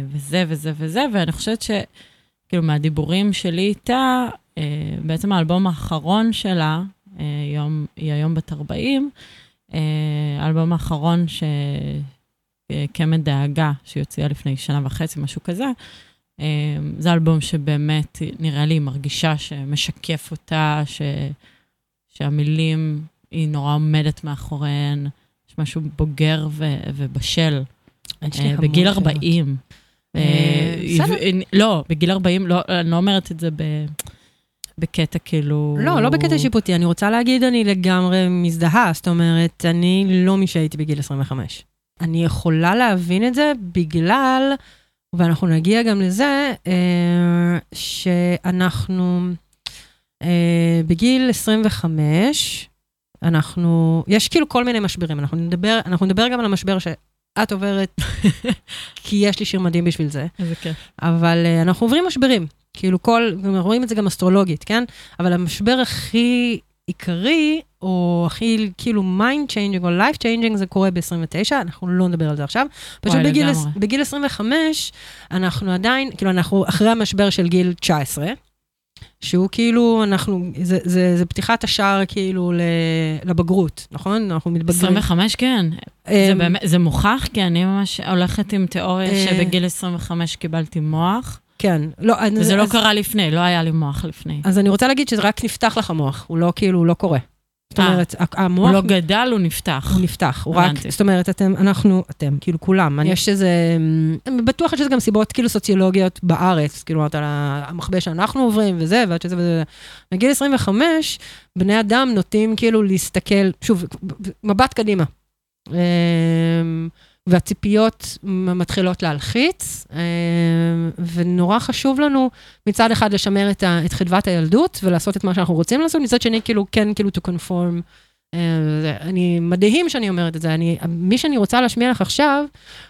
וזה וזה וזה, ואני חושבת שכאילו מהדיבורים שלי איתה, uh, בעצם האלבום האחרון שלה, uh, יום, היא היום בת 40, uh, האלבום האחרון ש... אה, קמט דאגה, שהיא הוציאה לפני שנה וחצי, משהו כזה. אה, זה אלבום שבאמת, נראה לי, מרגישה שמשקף אותה, ש... שהמילים, היא נורא עומדת מאחוריהן, יש משהו בוגר ו... ובשל. אה, בגיל שאלות. 40. אה. אה, לא, בגיל 40, לא, אני לא אומרת את זה ב... בקטע כאילו... לא, לא בקטע שיפוטי, אני רוצה להגיד, אני לגמרי מזדהה, זאת אומרת, אני לא מי שהייתי בגיל 25. אני יכולה להבין את זה בגלל, ואנחנו נגיע גם לזה, אה, שאנחנו אה, בגיל 25, אנחנו, יש כאילו כל מיני משברים, אנחנו נדבר, אנחנו נדבר גם על המשבר שאת עוברת, כי יש לי שיר מדהים בשביל זה. איזה כיף. אבל uh, אנחנו עוברים משברים. כאילו כל, רואים את זה גם אסטרולוגית, כן? אבל המשבר הכי עיקרי, או הכי כאילו mind changing או life changing, זה קורה ב-29, אנחנו לא נדבר על זה עכשיו. פשוט וואי, בגיל, לגמרי. בגיל 25, אנחנו עדיין, כאילו אנחנו אחרי המשבר של גיל 19, שהוא כאילו, אנחנו, זה, זה, זה פתיחת השער כאילו לבגרות, נכון? אנחנו מתבגרים. 25, כן. זה באמת, זה מוכח, כי אני ממש הולכת עם תיאוריה אה, שבגיל 25 קיבלתי מוח, כן. לא, וזה לא אז- קרה לפני, לא היה לי מוח לפני. אז אני רוצה להגיד שזה רק נפתח לך המוח, הוא לא כאילו, הוא לא קורה. זאת אה. אומרת, המוח... הוא לא גדל, הוא נפתח. הוא נפתח, הוא רק. זאת אומרת, אתם, אנחנו, אתם, כאילו כולם, אני- יש איזה, אני בטוח שיש גם סיבות כאילו סוציולוגיות בארץ, כאילו, על המכבה שאנחנו עוברים וזה, ועד שזה וזה. בגיל 25, בני אדם נוטים כאילו להסתכל, שוב, מבט קדימה. והציפיות מתחילות להלחיץ, אה, ונורא חשוב לנו מצד אחד לשמר את, ה, את חדוות הילדות ולעשות את מה שאנחנו רוצים לעשות, מצד שני, כאילו, כן, כאילו, to conform. אה, אני, מדהים שאני אומרת את זה, אני, מי שאני רוצה להשמיע לך עכשיו,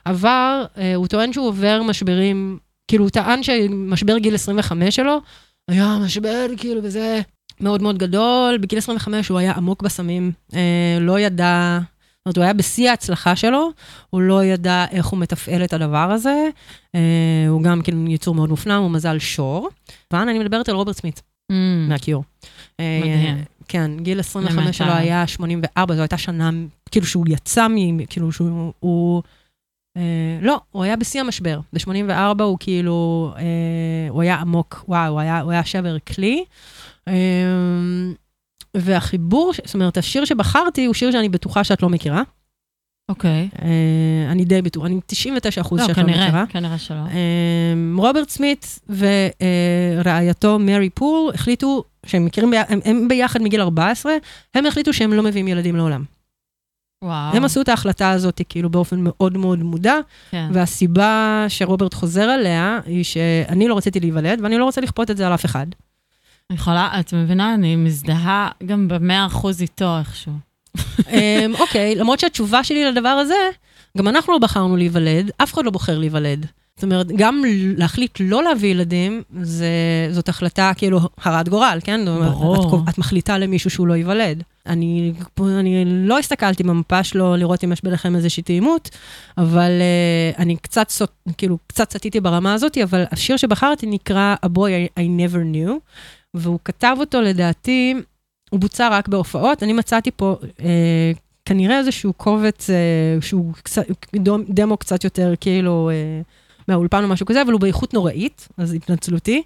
עבר, אה, הוא טוען שהוא עובר משברים, כאילו, הוא טען שמשבר גיל 25 שלו, היה משבר, כאילו, וזה מאוד מאוד גדול. בגיל 25 הוא היה עמוק בסמים, לא ידע, זאת אומרת, הוא היה בשיא ההצלחה שלו, הוא לא ידע איך הוא מתפעל את הדבר הזה. אה, הוא גם כן יצור מאוד מופנם, הוא מזל שור. ואנה, אני מדברת על רוברט סמית, Mm, מהקיור. אה, מדהים. כן, גיל 25 באמת, שלו. היה 84, זו הייתה שנה, כאילו שהוא יצא מ... כאילו שהוא... הוא, אה, לא, הוא היה בשיא המשבר. ב-84 הוא כאילו, אה, הוא היה עמוק, וואו, הוא היה, הוא היה שבר כלי. אה, והחיבור, זאת אומרת, השיר שבחרתי הוא שיר שאני בטוחה שאת לא מכירה. אוקיי. אה, אני די בטוחה, אני 99 אחוז לא, שאת לא מכירה. כנראה, כנראה שלא. אמ, רוברט סמית ורעייתו מרי פול החליטו שהם מכירים, הם ביחד מגיל 14, הם החליטו שהם לא מביאים ילדים לעולם. וואו. הם עשו את ההחלטה הזאת כאילו באופן מאוד מאוד מודע, כן. והסיבה שרוברט חוזר עליה היא שאני לא רציתי להיוולד ואני לא רוצה לכפות את זה על אף אחד. אני יכולה, את מבינה, אני מזדהה גם במאה אחוז איתו איכשהו. אמ, אוקיי, למרות שהתשובה שלי לדבר הזה, גם אנחנו לא בחרנו להיוולד, אף אחד לא בוחר להיוולד. זאת אומרת, גם להחליט לא להביא ילדים, זה, זאת החלטה כאילו הרת גורל, כן? זאת אומרת, ברור. את, את מחליטה למישהו שהוא לא ייוולד. אני, אני לא הסתכלתי במפה שלו לראות אם יש ביניכם איזושהי תאימות, אבל uh, אני קצת, כאילו, קצת סטיתי ברמה הזאת, אבל השיר שבחרתי נקרא A Boy I, I Never Knew, והוא כתב אותו לדעתי, הוא בוצע רק בהופעות. אני מצאתי פה אה, כנראה איזשהו קובץ אה, שהוא קצת, דמו קצת יותר כאילו אה, מהאולפן או משהו כזה, אבל הוא באיכות נוראית, אז התנצלותי.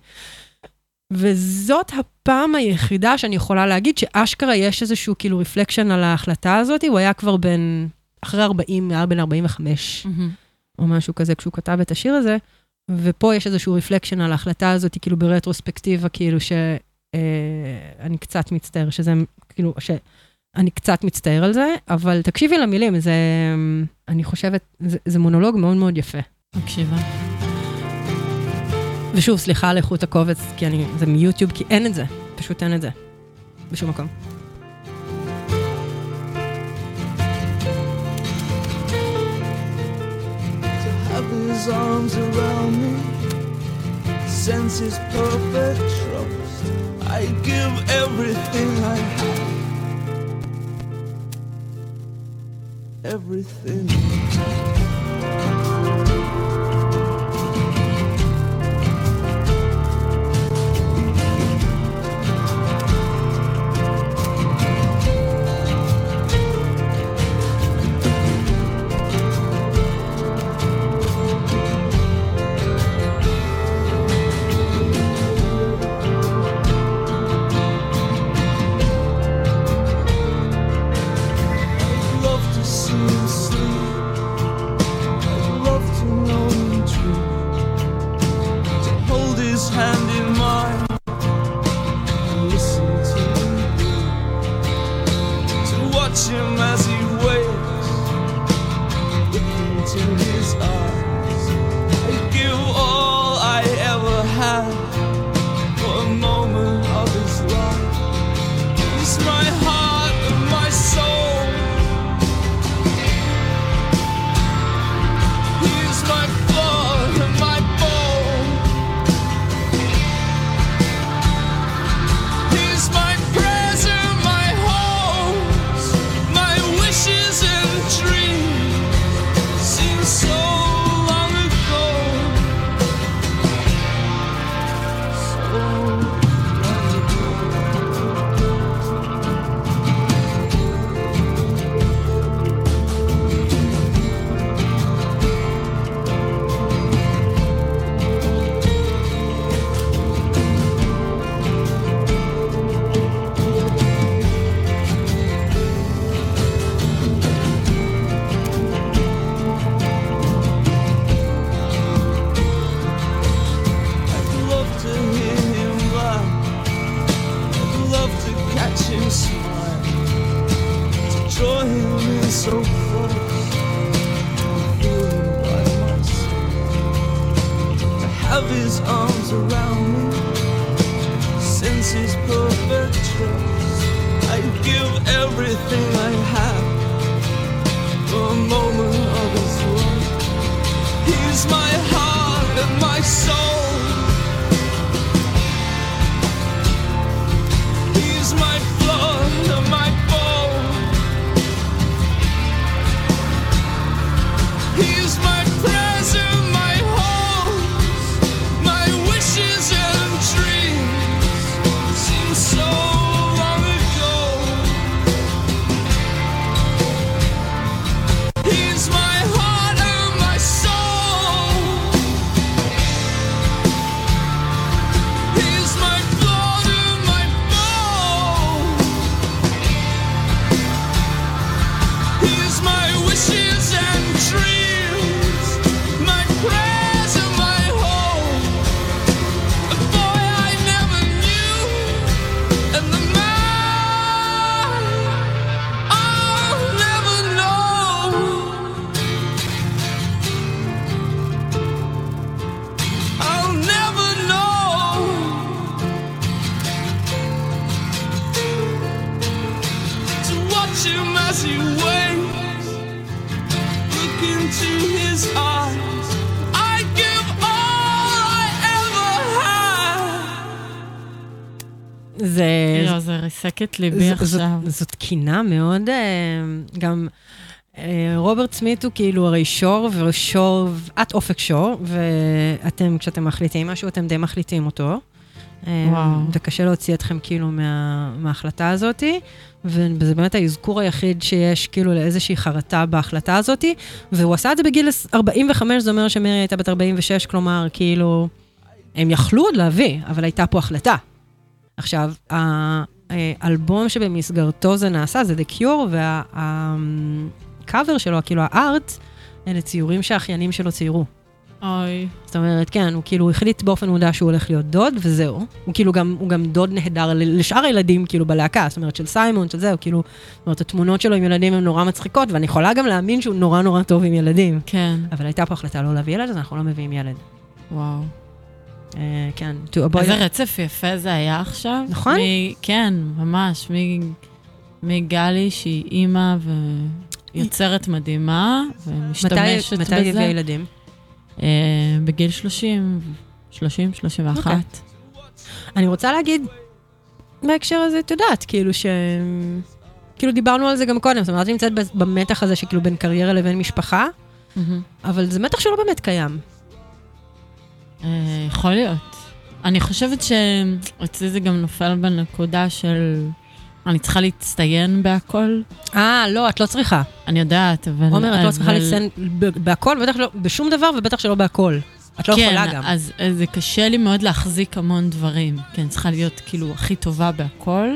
וזאת הפעם היחידה שאני יכולה להגיד שאשכרה יש איזשהו כאילו reflection על ההחלטה הזאת, הוא היה כבר בן, אחרי 40, היה בן 45 או משהו כזה כשהוא כתב את השיר הזה, ופה יש איזשהו reflection על ההחלטה הזאת, כאילו ברטרוספקטיבה, כאילו שאני קצת מצטער שזה, כאילו, שאני קצת מצטער על זה, אבל תקשיבי למילים, זה, אני חושבת, זה, זה מונולוג מאוד מאוד יפה. מקשיבה. ושוב, סליחה על איכות הקובץ, כי אני, זה מיוטיוב, כי אין את זה, פשוט אין את זה, בשום מקום. His arms around me, sense his perfect trust. I give everything I have, everything. זה... לא, זה ריסק את ליבי עכשיו. זאת, קינה מאוד, אה, גם אה, רוברט סמית הוא כאילו הרי שור, ושור, את אופק שור, ואתם, כשאתם מחליטים משהו, אתם די מחליטים אותו. אה, וואו. וקשה להוציא אתכם כאילו מה, מההחלטה הזאתי, וזה באמת האזכור היחיד שיש כאילו לאיזושהי חרטה בהחלטה הזאתי, והוא עשה את זה בגיל 45, זה אומר שמרי הייתה בת 46, כלומר, כאילו, הם יכלו עוד להביא, אבל הייתה פה החלטה. עכשיו, האלבום שבמסגרתו זה נעשה, זה The Cure, והקאבר שלו, כאילו הארט, אלה ציורים שהאחיינים שלו ציירו. אוי. זאת אומרת, כן, הוא כאילו החליט באופן מודע שהוא הולך להיות דוד, וזהו. הוא כאילו גם, הוא גם דוד נהדר לשאר הילדים, כאילו, בלהקה, זאת אומרת, של סיימון, של זה, הוא כאילו, זאת אומרת, התמונות שלו עם ילדים הן נורא מצחיקות, ואני יכולה גם להאמין שהוא נורא נורא טוב עם ילדים. כן, אבל הייתה פה החלטה לא להביא ילד, אז אנחנו לא מביאים ילד. וואו. אה, כן, to a boy- איזה רצף יפה זה היה עכשיו. נכון? מ- כן, ממש. מ- מגלי, שהיא אימא ויוצרת מדהימה, ומשתמשת מתי, בזה. מתי הביאה ילדים? אה, בגיל 30, 30, 31. אוקיי. אני רוצה להגיד, בהקשר הזה, את יודעת, כאילו ש... כאילו דיברנו על זה גם קודם, זאת אומרת, את נמצאת במתח הזה שכאילו בין קריירה לבין משפחה, מהמם. אבל זה מתח שלא באמת קיים. אה, יכול להיות. אני חושבת שאצלי זה גם נופל בנקודה של... אני צריכה להצטיין בהכל. אה, לא, את לא צריכה. אני יודעת, אבל... עומר, את לא צריכה אבל- להצטיין בהכל, בטח לא, בשום דבר, ובטח שלא בהכל. את לא יכולה גם. כן, אז, אז זה קשה לי מאוד להחזיק המון דברים. כן, צריכה להיות כאילו הכי טובה בהכל.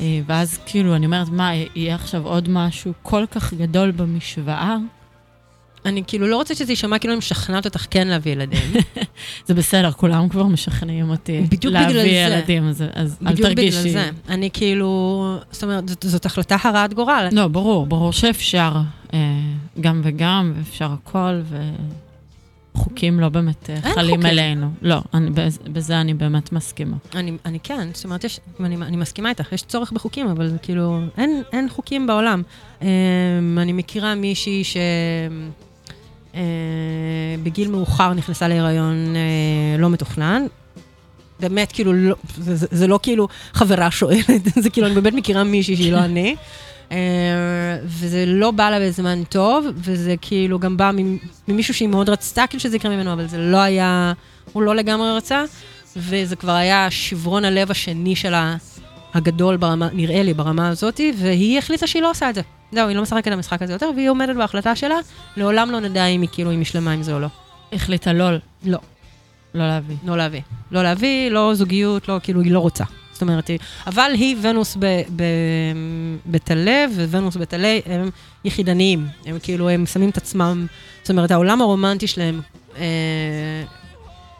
אה, ואז כאילו, אני אומרת, מה, יהיה עכשיו עוד משהו כל כך גדול במשוואה? אני כאילו לא רוצה שזה יישמע כאילו אני משכנעת אותך כן להביא ילדים. זה בסדר, כולם כבר משכנעים אותי בדיוק בגלל להביא זה. ילדים, אז, אז אל בדיוק תרגישי. בגלל זה. אני כאילו, זאת אומרת, זאת, זאת החלטה הרת גורל. לא, ברור, ברור שאפשר אה, גם וגם, ואפשר הכל, וחוקים לא באמת אה, חלים חוקים. עלינו. לא, אני, בז- בזה אני באמת מסכימה. אני, אני כן, זאת אומרת, יש, אני, אני מסכימה איתך, יש צורך בחוקים, אבל כאילו, אין, אין חוקים בעולם. Um, אני מכירה מישהי ש... Uh, בגיל מאוחר נכנסה להיריון uh, לא מתוכנן. באמת, כאילו, לא, זה, זה, זה לא כאילו חברה שואלת, זה כאילו, אני באמת מכירה מישהי שהיא לא אני. Uh, וזה לא בא לה בזמן טוב, וזה כאילו גם בא ממ- ממישהו שהיא מאוד רצתה כאילו שזה יקרה ממנו, אבל זה לא היה, הוא לא לגמרי רצה. וזה כבר היה שברון הלב השני שלה, הגדול ברמה, נראה לי, ברמה הזאת, והיא החליטה שהיא לא עושה את זה. זהו, היא לא משחקת את המשחק הזה יותר, והיא עומדת בהחלטה שלה, לעולם לא נדע אם היא כאילו, אם היא שלמה עם זה או לא. החליטה לא, לא, לא להביא. לא להביא. לא להביא, לא זוגיות, לא, כאילו, היא לא רוצה. זאת אומרת, היא, אבל היא ונוס בטלה, וונוס בטלה הם יחידניים. הם כאילו, הם שמים את עצמם, זאת אומרת, העולם הרומנטי שלהם אה,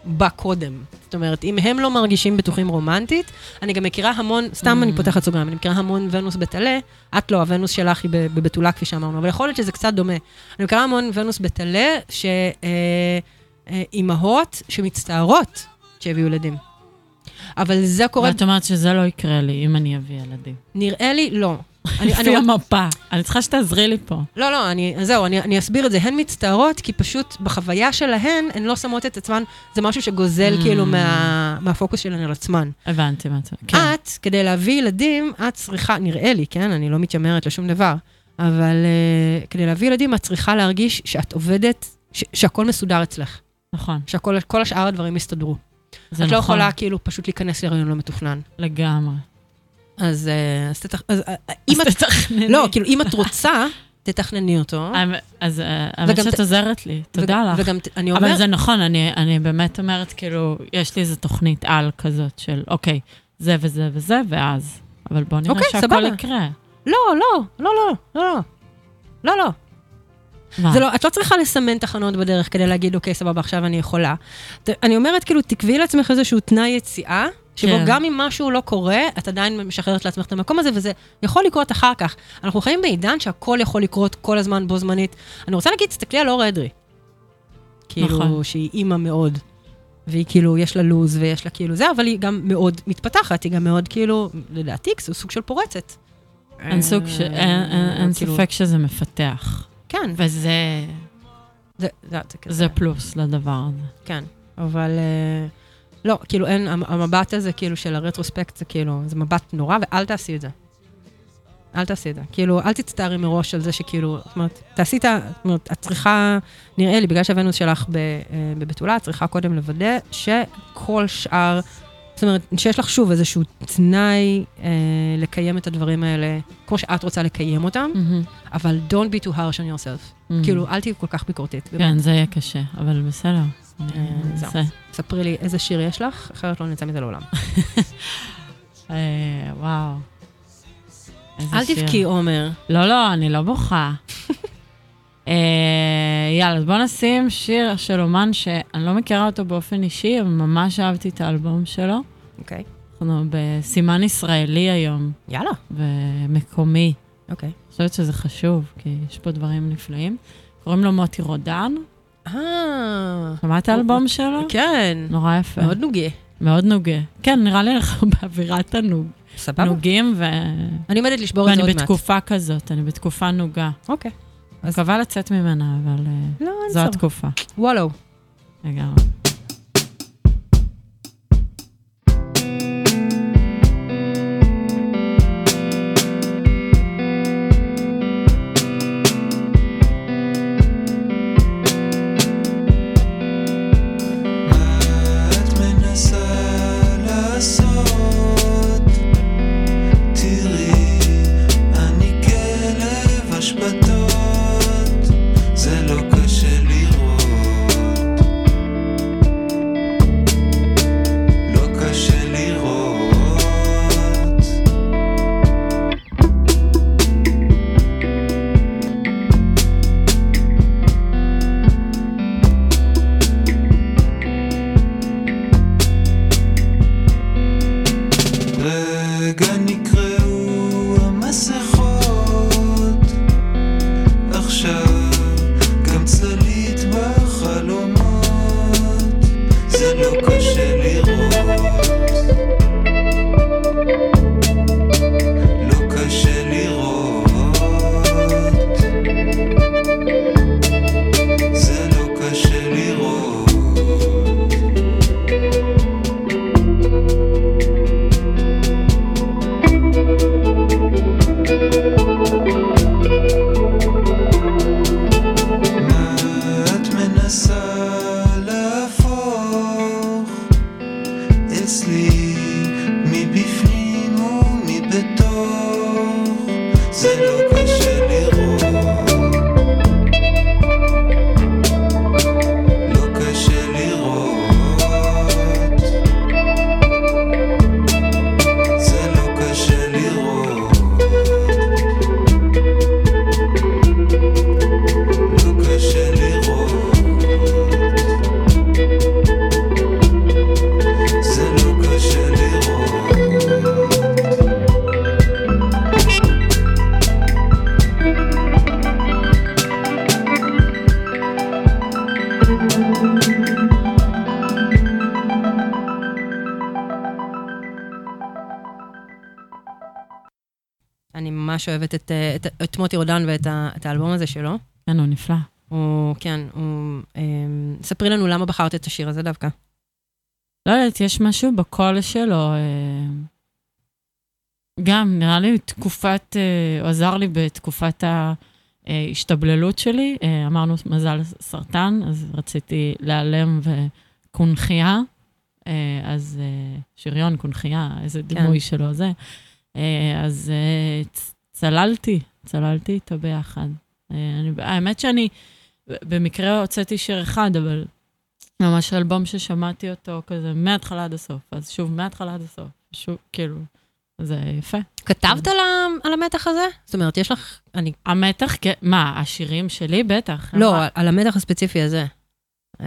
בא קודם. זאת אומרת, אם הם לא מרגישים בטוחים רומנטית, אני גם מכירה המון, סתם אני פותחת סוגריים, אני מכירה המון ונוס בטלה, את לא, הוונוס שלך היא בבתולה, כפי שאמרנו, אבל יכול להיות שזה קצת דומה. אני מכירה המון ונוס בטלה, שאימהות שמצטערות שיביאו ילדים. אבל זה קורה, ואת אומרת שזה לא יקרה לי אם אני אביא ילדים. נראה לי, לא. אני, לפי המפה. אני צריכה שתעזרי לי פה. לא, לא, אני, זהו, אני, אני אסביר את זה. הן מצטערות, כי פשוט בחוויה שלהן, הן לא שמות את עצמן, זה משהו שגוזל Mm. כאילו מה, מהפוקוס שלהן על עצמן. הבנתי מה את... כן. את, כדי להביא ילדים, את צריכה, נראה לי, כן? אני לא מתיימרת לשום דבר, אבל uh, כדי להביא ילדים, את צריכה להרגיש שאת עובדת, ש- שהכל מסודר אצלך. נכון. שהכל כל השאר הדברים יסתדרו. זה את נכון. לא יכולה כאילו פשוט להיכנס להיריון לא מתוכנן. לגמרי. אז, אה, אה, את... תתכנני. לא, כאילו, אם את רוצה, תתכנני אותו. אז אה, האמת שאת עוזרת לי, תודה לך. וגם, אני אבל אומרת, זה נכון, אני, באמת אומרת, כאילו, יש לי איזו תוכנית על כזאת של, אוקיי, זה וזה וזה, ואז. אבל בוא נראה אוקיי, שהכל. יקרה. לא, לא, לא, לא, לא, לא. לא, לא. זה לא, את לא צריכה לסמן תחנות בדרך כדי להגיד, אוקיי, סבבה, עכשיו אני יכולה. אני אומרת, כאילו, תקבעי לעצמך איזשהו תנאי יציאה, שבו כן. גם אם משהו לא קורה, את עדיין משחררת לעצמך את המקום הזה, וזה יכול לקרות אחר כך. אנחנו חיים בעידן שהכל יכול לקרות כל הזמן בו זמנית. אני רוצה להגיד, תסתכלי על אור אדרי. כאילו, נכון. שהיא אימא מאוד, והיא כאילו, יש לה לו"ז ויש לה כאילו זה, אבל היא גם מאוד מתפתחת, היא גם מאוד כאילו, לדעתי, זה סוג של פורצת. אין סוג ש... אין- אין אין כאילו, ספק שזה מפתח. כן, וזה זה, זה, זה. זה פלוס לדבר הזה. כן, אבל אה, לא, כאילו אין, המ- המבט הזה כאילו של הרטרוספקט זה כאילו, זה מבט נורא, ואל תעשי את זה. אל תעשי את זה. כאילו, אל תצטערי מראש על זה שכאילו, זאת אומרת, תעשי את ה... זאת אומרת, את צריכה, נראה לי, בגלל שהוונוס שלך אה, בבתולה, את צריכה קודם לוודא שכל שאר, זאת אומרת, שיש לך שוב איזשהו תנאי אה, לקיים את הדברים האלה, כמו שאת רוצה לקיים אותם, אבל don't be too harsh on yourself. כאילו, אל תהיי כל כך ביקורתית. באמת. כן, זה יהיה קשה, אבל בסדר. אה, זהו. ספרי לי איזה שיר יש לך, אחרת לא נצא מזה לעולם. אה, וואו. אל. תבכי, עומר. לא, לא, אני לא בוכה. אה, יאללה, אז בוא נשים שיר של אומן שאני לא מכירה אותו באופן אישי, אבל ממש אהבתי את האלבום שלו. אוקיי. אנחנו בסימן ישראלי היום, יאללה. ומקומי. אוקיי. אני חושבת שזה חשוב, כי יש פה דברים נפלאים. קוראים לו מוטי רודן. אה, שמעת האלבום שלו? כן. נורא יפה. מאוד נוגה. מאוד נוגה. כן, נראה לי אנחנו באווירת הנוג. סבבה. נוגים, ו... אני עומדת לשבור את ואני זה עוד מעט. בתקופה כזאת, אני בתקופה נוגה. אוקיי. אני מקווה לצאת ממנה, אבל אה, לא, זו. התקופה. וואלו. לגמרי. ממש אוהבת את, אה, את, את מוטי רודן ואת ה, את האלבום הזה שלו. כן, הוא נפלא. הוא, כן, הוא... אה, ספרי לנו למה בחרת את השיר הזה דווקא. לא יודעת, יש משהו בקול שלו. אה, גם, נראה לי תקופת, אה, הוא עזר לי בתקופת ההשתבללות שלי. אה, אמרנו מזל סרטן, אז רציתי להיעלם וקונכייה. אה, אז אה, שריון, קונכייה, איזה דימוי שלו זה. אה, אז אה, צללתי, צללתי איתו ביחד. אה, אני, האמת שאני, במקרה הוצאתי שיר אחד, אבל ממש אלבום ששמעתי אותו כזה מההתחלה עד הסוף. אז שוב, מההתחלה עד הסוף. שוב, כאילו, זה יפה. כתבת על, ה, על המתח הזה? זאת אומרת, יש לך... אני... המתח, כן, מה, השירים שלי? בטח. לא, מה? על המתח הספציפי הזה. אה,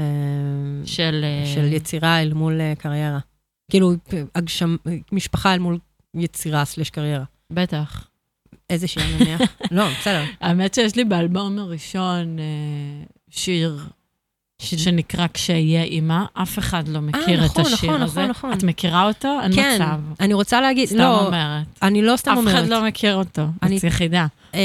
של... אה, של יצירה אל מול קריירה. כאילו, הגשם, משפחה אל מול יצירה סלש קריירה. בטח. איזה שיר נניח? לא, בסדר. האמת שיש לי באלבום הראשון אה, שיר שנקרא כשאהיה אימא, אף אחד לא מכיר את נכון, השיר נכון, הזה. נכון, נכון. את מכירה אותו? אין כן, מצב. אני רוצה להגיד, סתם לא, אומרת. אני לא סתם אף אומרת. אחד לא מכיר אותו. אני- את יחידה. אה,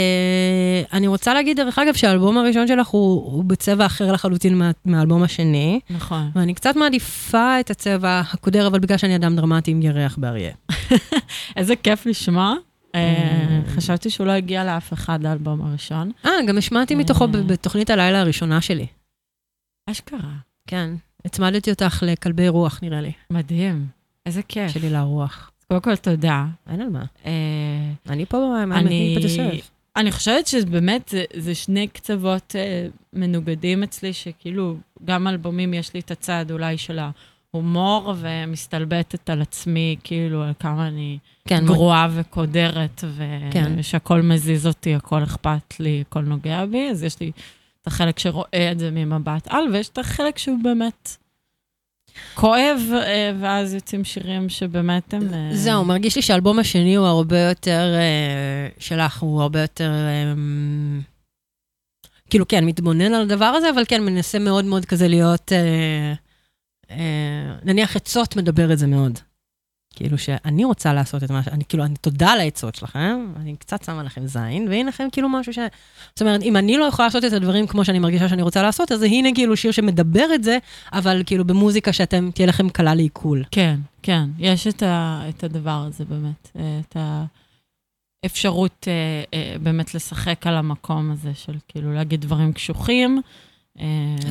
אני רוצה להגיד, דרך אגב, שהאלבום הראשון שלך הוא, הוא בצבע אחר לחלוטין מה, מהאלבום השני, נכון. ואני קצת מעדיפה את הצבע הקודר, אבל בגלל שאני אדם דרמטי עם ירח באריה. איזה כיף לשמוע. אה, חשבתי שהוא לא הגיע לאף אחד האלבום הראשון. אה, גם השמעתי מתוכו בתוכנית הלילה הראשונה שלי. אשכרה. כן, הצמדתי אותך לכלבי רוח, נראה לי, מדהים. איזה כיף. שלי לרוח. קודם כל, תודה. אין על מה. אה, אני פה, אני. אני חושבת שבאמת זה, זה שני קצוות אה, מנוגדים אצלי, שכאילו, גם אלבומים יש לי את הצד אולי של ההומור, ומסתלבטת על עצמי, כאילו, על כמה אני כן, גרועה וקודרת, כן. ושהכול מזיז אותי, הכל אכפת לי, הכל נוגע בי, אז יש לי את החלק שרואה את זה ממבט על, ויש את החלק שהוא באמת כואב, אה, ואז יוצאים שירים שבאמת הם... אה, זהו, מרגיש לי שהאלבום השני הוא הרבה יותר, אה, שלך, הוא הרבה יותר, כאילו, כן, מתבונן על הדבר הזה, אבל כן, מנסה מאוד מאוד כזה להיות, אה, נניח עצות מדבר את זה מאוד. כאילו שאני רוצה לעשות את מה ש... אני כאילו, אני תודה על העצות שלכם, אני קצת שמה לכם זין, והנה לכם כאילו משהו ש... זאת אומרת, אם אני לא יכולה לעשות את הדברים כמו שאני מרגישה שאני רוצה לעשות, אז הנה כאילו שיר שמדבר את זה, אבל כאילו במוזיקה שאתם, תהיה לכם קלה לעיכול. כן, כן, יש את, ה, את הדבר הזה באמת, אה, את האפשרות אה, אה, באמת לשחק על המקום הזה של כאילו להגיד דברים קשוחים, אה,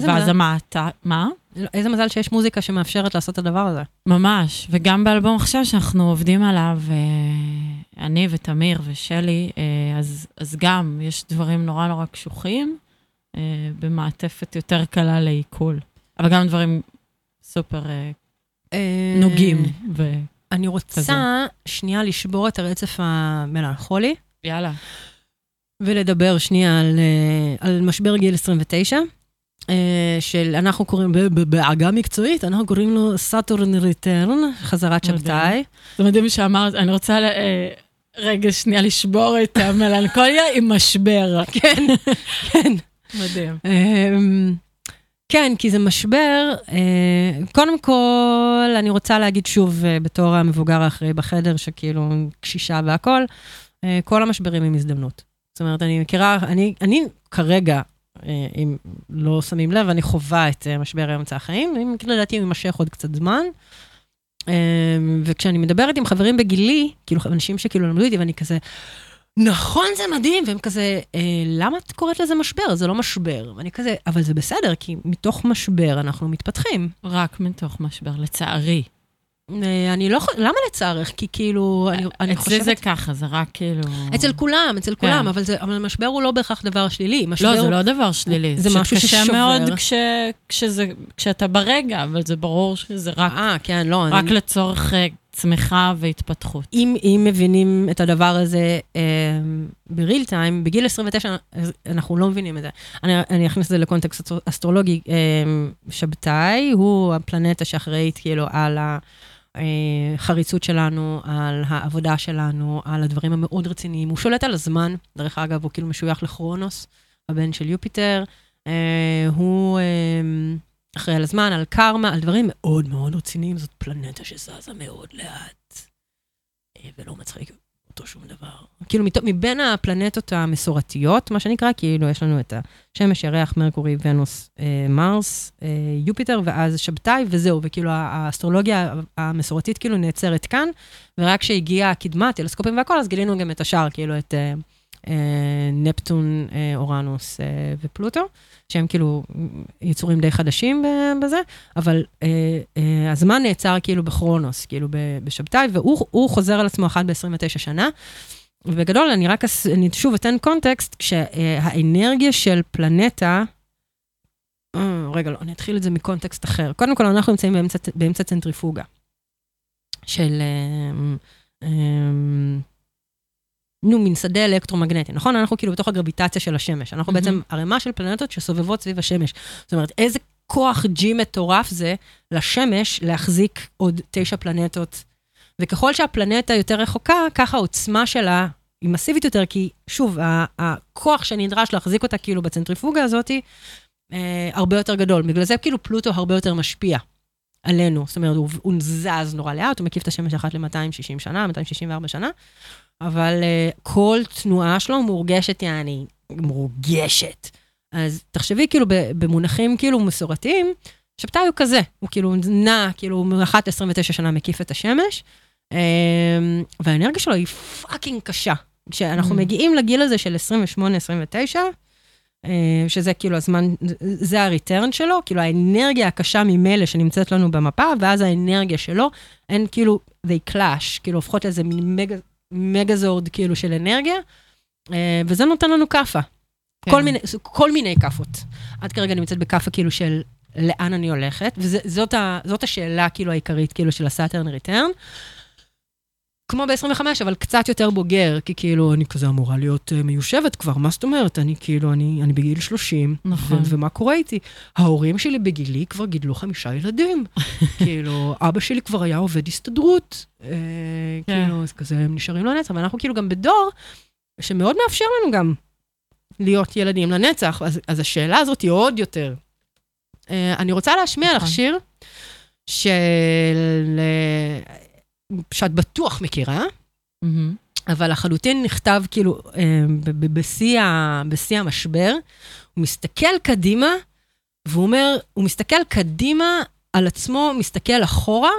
ואז מזל. המעטה, מה? איזה מזל שיש מוזיקה שמאפשרת לעשות את הדבר הזה. ממש, וגם באלבום עכשיו שאנחנו עובדים עליו, אה, אני ותמיר ושלי, אה, אז, אז גם יש דברים נורא נורא קשוחים, אה, במעטפת יותר קלה לעיכול, אבל גם דברים סופר אה, נוגעים. ו... אני רוצה שנייה לשבור את הרצף המלנכולי, יאללה. ולדבר שנייה על, אה, על משבר גיל 29, אה, של, אנחנו קוראים, בעגה מקצועית, אנחנו קוראים לו Saturn return, חזרת. שבתאי. זה מדהים שאמרת, אני רוצה ל- אה, רגע שנייה לשבור את המלנכוליה עם משבר. כן, כן. מדהים. אמ, כן, כי זה משבר. אה, קודם כל, אני רוצה להגיד שוב, אה, בתור המבוגר האחראי בחדר, שכאילו קשישה והכול, אה, כל המשברים הם הזדמנות. זאת אומרת, אני מכירה, אני, אני כרגע, אה, אם לא שמים לב, אני חווה את אה, משבר אמצע החיים, אם לדעתי הוא יימשך עוד קצת זמן. אה, וכשאני מדברת עם חברים בגילי, כאילו אנשים שכאילו למדו איתי, ואני כזה, נכון, זה מדהים, והם כזה, אה, למה את קוראת לזה משבר? זה לא משבר. ואני כזה, אבל זה בסדר, כי מתוך משבר אנחנו מתפתחים. רק מתוך משבר, לצערי. אה, אני לא יכולה, למה לצערך? כי כאילו, אני, אני אצלי חושבת... זה ככה, זה רק כאילו... אצל כולם, אצל כולם, כן. אבל, זה, אבל משבר הוא לא בהכרח דבר שלילי. משבר לא, זה. לא דבר שלילי. זה משהו קשה ששובר. מאוד כש, כשזה, כשאתה ברגע, אבל זה ברור שזה רק, אה, כן, לא. רק אני, לצורך אה, צמיחה והתפתחות. אם, אם מבינים את הדבר הזה אה, בריל טיים, בגיל 29 אז אנחנו לא מבינים את זה. אני, אני אכניס את זה לקונטקסט אסטר- אסטרולוגי. אה, שבתאי הוא הפלנטה שאחראית כאילו על החריצות שלנו, על העבודה שלנו, על הדברים המאוד רציניים. הוא שולט על הזמן, דרך אגב, הוא כאילו משוייך לכרונוס, הבן של יופיטר. אה, הוא... אה, אחראי על הזמן, על קרמה, על דברים מאוד מאוד רציניים. זאת פלנטה שזזה מאוד לאט, אה, ולא מצחיק. אותו שום דבר. כאילו, מת- מבין הפלנטות המסורתיות, מה שנקרא, כאילו, יש לנו את השמש, ירח, מרקורי, ונוס, אה, מרס, אה, יופיטר, ואז שבתאי, וזהו, וכאילו, האסטרולוגיה המסורתית כאילו נעצרת כאן, ורק כשהגיעה הקדמה, טלסקופים והכל, אז גילינו גם את השאר, כאילו, את אה, נפטון, אה, אורנוס אה, ופלוטו, שהם כאילו יצורים די חדשים בזה, אבל אה, אה, הזמן נעצר כאילו בכרונוס, כאילו בשבתאי, והוא הוא חוזר על עצמו אחת ב-29 שנה. ובגדול, אני רק, אני שוב אתן קונטקסט, כשהאנרגיה של פלנטה, אה, רגע, לא, אני אתחיל את זה מקונטקסט אחר. קודם כל, אנחנו נמצאים באמצע, באמצע צנטריפוגה של, אה, אה, נו, מין שדה אלקטרומגנטי, נכון? אנחנו כאילו בתוך הגרביטציה של השמש. אנחנו מהמם. בעצם ערימה של פלנטות שסובבות סביב השמש. זאת אומרת, איזה כוח G מטורף זה לשמש להחזיק עוד תשע פלנטות. וככל שהפלנטה יותר רחוקה, ככה העוצמה שלה היא מסיבית יותר, כי שוב, הכוח שנדרש להחזיק אותה כאילו בצנטריפוגה הזאת, אה, הרבה יותר גדול. בגלל זה כאילו פלוטו הרבה יותר משפיע עלינו. זאת אומרת, הוא, הוא זז נורא לאט, הוא מקיף את השמש אחת ל-260 שנה, 264 שנה, אבל אה, כל תנועה שלו מורגשת, יעני, מורגשת. אז תחשבי כאילו במונחים כאילו מסורתיים, שבתאי הוא כזה, הוא כאילו נע, כאילו הוא אחת ל-29 שנה מקיף את השמש, אמ, והאנרגיה שלו היא fucking קשה. כשאנחנו Mm. מגיעים לגיל הזה של 28-29, אה, שזה כאילו הזמן, זה ה return שלו, כאילו האנרגיה הקשה ממילא שנמצאת לנו במפה, ואז האנרגיה שלו, הן כאילו, they clash, כאילו הופכות לאיזה מין מגה, Megazord כאילו של אנרגיה, אה, וזה נותן לנו כאפה. כן. כל מיני, כל מיני כאפות. עד כרגע נמצאת בכאפה כאילו של לאן אני הולכת, וזאת ה, השאלה כאילו העיקרית כאילו של הסאטרן ריטרן. כמו ב-25, אבל קצת יותר בוגר, כי כאילו, אני כזה אמורה להיות uh, מיושבת כבר, מה זאת אומרת? אני כאילו, אני, אני בגיל 30, נכון. ו- ומה קורה איתי? ההורים שלי בגילי כבר גידלו חמישה ילדים. כאילו, אבא שלי כבר היה עובד הסתדרות. Uh, כן. כאילו, אז כזה, הם נשארים לנצח, ואנחנו כאילו גם בדור שמאוד מאפשר לנו גם להיות ילדים לנצח, אז, אז השאלה הזאת היא עוד יותר. Uh, אני רוצה להשמיע לך נכון. שיר של... שאת בטוח מכירה. אבל לחלוטין נכתב כאילו אה, בשיא בשיא המשבר. הוא מסתכל קדימה, והוא אומר, הוא מסתכל קדימה על עצמו, מסתכל אחורה,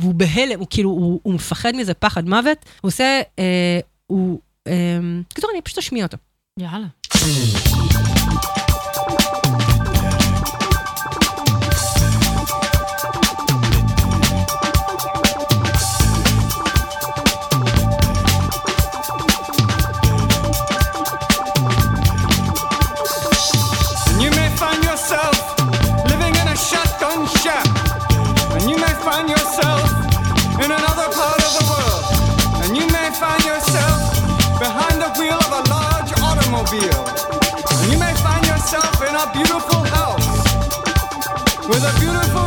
והוא בהלם, הוא כאילו, הוא, הוא מפחד מזה פחד מוות. הוא עושה, אה, הוא, אה, קיצור, אני פשוט אשמיע אותו. יאללה. Automobile. And you may find yourself in a beautiful house with a beautiful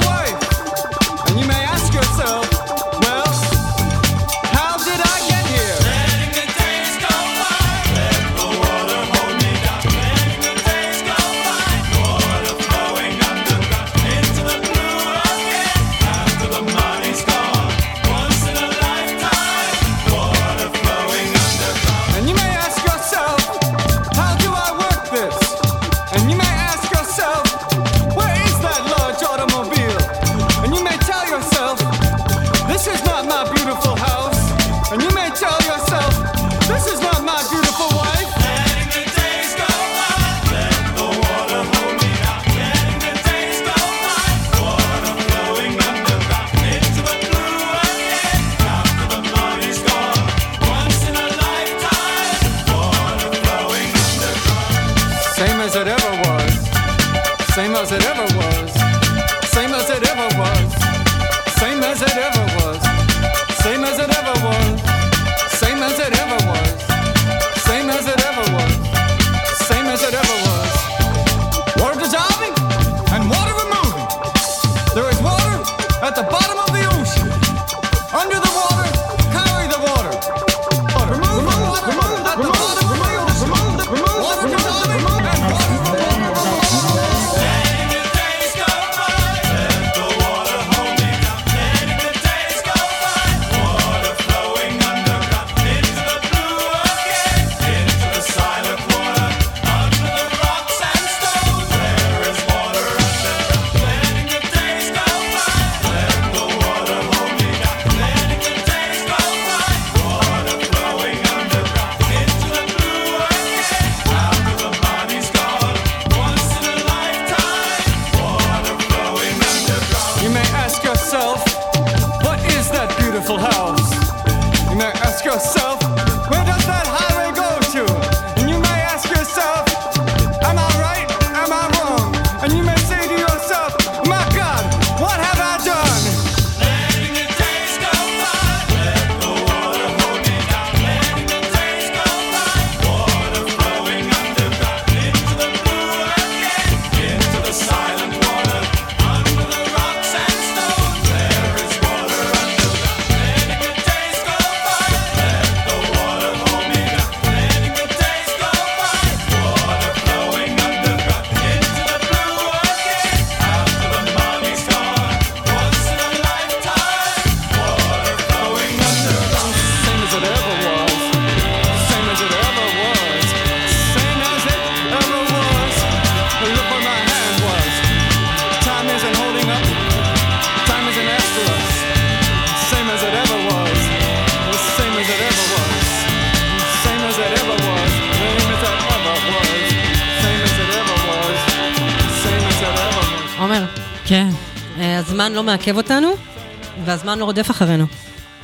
אחרינו.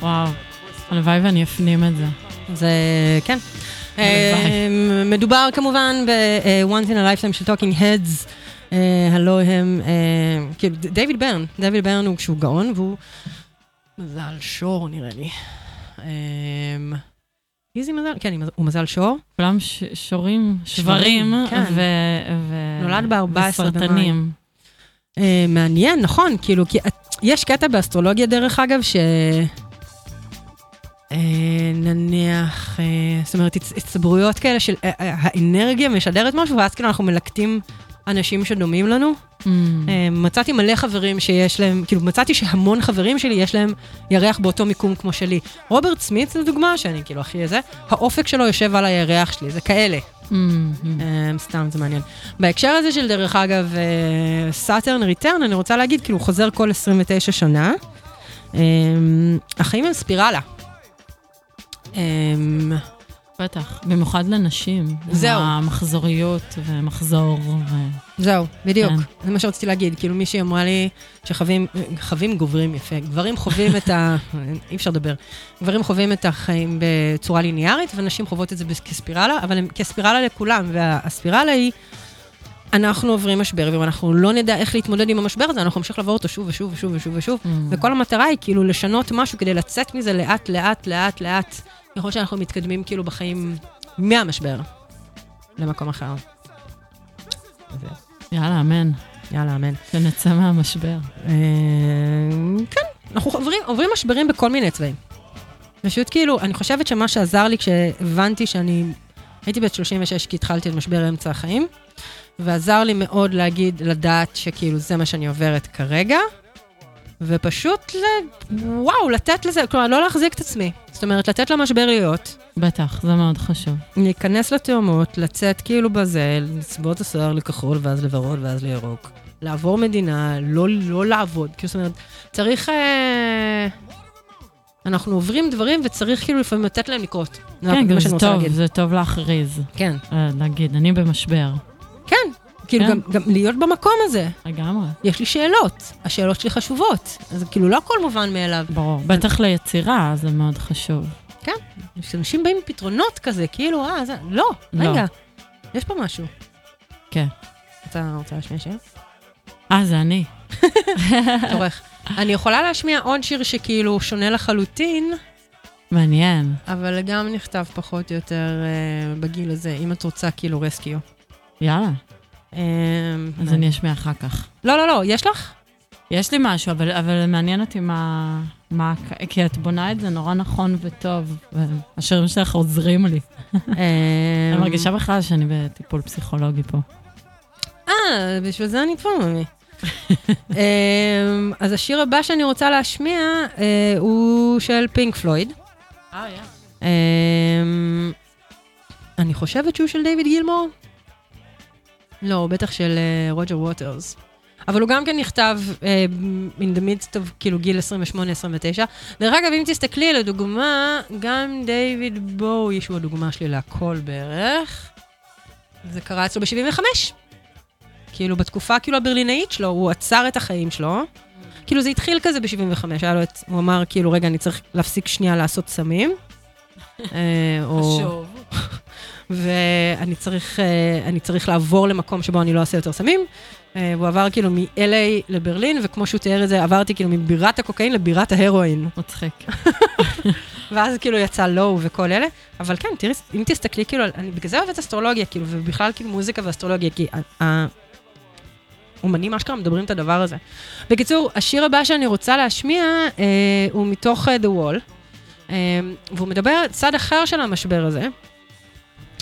וואו, הלוואי ואני אפנים את זה. זה, כן. אה, מדובר כמובן ב-once in a lifetime של talking heads, אה, הלו הם, אה, כאילו, ד- דיוויד ברן, דיוויד ברן הוא כשהוא גאון, והוא מזל שור נראה לי. אה, איזי מזל, כן, הוא מזל שור. כולם שורים, שברים, כן. ו... נולד ב-14 במאי. אה, מעניין, נכון, כאילו, כי יש קטע באסטרולוגיה, דרך אגב, ש... אה, נניח, אה, זאת אומרת, הצ- הצטברויות כאלה של אה, אה, האנרגיה משדרת משהו, ואז כאילו אנחנו מלקטים אנשים שדומים לנו. Mm. אה, מצאתי מלא חברים שיש להם, כאילו מצאתי שהמון חברים שלי יש להם ירח באותו מיקום כמו שלי. רוברט סמית, לדוגמה, שאני כאילו הכי איזה, האופק שלו יושב על הירח שלי, זה כאלה. Mm, mm. אה, סתם, זה מעניין. בהקשר הזה של, דרך אגב, Saturn return, אני רוצה להגיד, כאילו, הוא חוזר כל 29 שנה. אה, החיים הם ספירלה. בטח, במיוחד לנשים. זהו. המחזוריות ומחזור. ו... זהו, בדיוק. כן. זה מה שרציתי להגיד. כאילו, מישהי אמרה לי שחווים, חווים גוברים יפה. גברים חווים את ה... אי אפשר לדבר. גברים חווים את החיים בצורה ליניארית, ונשים חוות את זה כספירלה, אבל הם כספירלה לכולם. והספירלה היא, אנחנו עוברים משבר, ואם אנחנו לא נדע איך להתמודד עם המשבר הזה, אנחנו נמשיך לעבור אותו שוב ושוב ושוב ושוב ושוב. Mm. וכל המטרה היא כאילו לשנות משהו כדי לצאת מזה לאט, לאט, לאט, לאט. ככל שאנחנו מתקדמים כאילו בחיים מהמשבר למקום אחר. יאללה, אמן. יאללה, אמן. שנצא מהמשבר. אה, כן, אנחנו עוברים, עוברים משברים בכל מיני צבעים. פשוט כאילו, אני חושבת שמה שעזר לי כשהבנתי שאני... הייתי בת 36 כי התחלתי את משבר אמצע החיים, ועזר לי מאוד להגיד, לדעת שכאילו זה מה שאני עוברת כרגע, ופשוט, ל... וואו, לתת לזה, כלומר, לא להחזיק את עצמי. זאת אומרת, לתת למשבר להיות, בטח, זה מאוד חשוב. להיכנס לתאומות, לצאת כאילו בזה, לצבוע את השיער לכחול, ואז לוורוד, ואז לירוק. לעבור מדינה, לא, לא לעבוד. כאילו, זאת אומרת, צריך... אה... אנחנו עוברים דברים וצריך כאילו לפעמים לתת להם לקרות. כן, זה גם זה טוב, להגיד. זה טוב להכריז. כן, אה, להגיד, אני במשבר. כן. כאילו, כן. גם, גם להיות במקום הזה. לגמרי. יש לי שאלות, השאלות שלי חשובות. אז כאילו, לא הכל מובן מאליו. ברור. בטח ליצירה זה מאוד חשוב. כן, כשאנשים באים עם פתרונות כזה, כאילו, אה, זה... לא, לא. רגע, יש פה משהו. כן. אתה רוצה להשמיע שיר? אה, זה אני. צורך. אני יכולה להשמיע עוד שיר שכאילו שונה לחלוטין, מעניין. אבל גם נכתב פחות או יותר אה, בגיל הזה, אם את רוצה כאילו רסקיו. יאללה. אה, אז אני אשמיע אחר כך. לא, לא, לא, יש לך? יש לי משהו, אבל, אבל מעניין אותי מה, מה... כי את בונה את זה נורא נכון וטוב, והשירים שלך עוזרים לי. אה, אני מרגישה בכלל שאני בטיפול פסיכולוגי פה. אה, בשביל זה אני פה, ממי. אה, אז השיר הבא שאני רוצה להשמיע אה, הוא של פינק פלויד. אה, יא. אה, אני חושבת שהוא של דיוויד גילמור. לא, בטח של אה, רוג'ר ווטרס. אבל הוא גם כן נכתב uh, in the midst of כאילו גיל 28-29. דרך אגב, אם תסתכלי לדוגמה, גם דיוויד בואי, שהוא הדוגמה שלי להכל בערך, זה קרה אצלו ב-75. כאילו, בתקופה כאילו הברלינאית שלו, הוא עצר את החיים שלו. כאילו, זה התחיל כזה ב-75, היה לו את, הוא אמר, כאילו, רגע, אני צריך להפסיק שנייה לעשות סמים. אה, או... חשוב. ואני צריך, אה, צריך לעבור למקום שבו אני לא אעשה יותר סמים. אה, והוא עבר כאילו מ-LA לברלין, וכמו שהוא תיאר את זה, עברתי כאילו מבירת הקוקאין לבירת ההרואין. מצחיק. ואז כאילו יצא לואו וכל אלה. אבל כן, תראי, אם תסתכלי, כאילו, אני בגלל זה אוהבת אסטרולוגיה, כאילו, ובכלל כאילו מוזיקה ואסטרולוגיה, כי אומנים אשכרה מדברים את הדבר הזה. בקיצור, השיר הבא שאני רוצה להשמיע אה, הוא מתוך אה, The Wall, אה, והוא מדבר צד אחר של המשבר הזה,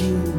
You.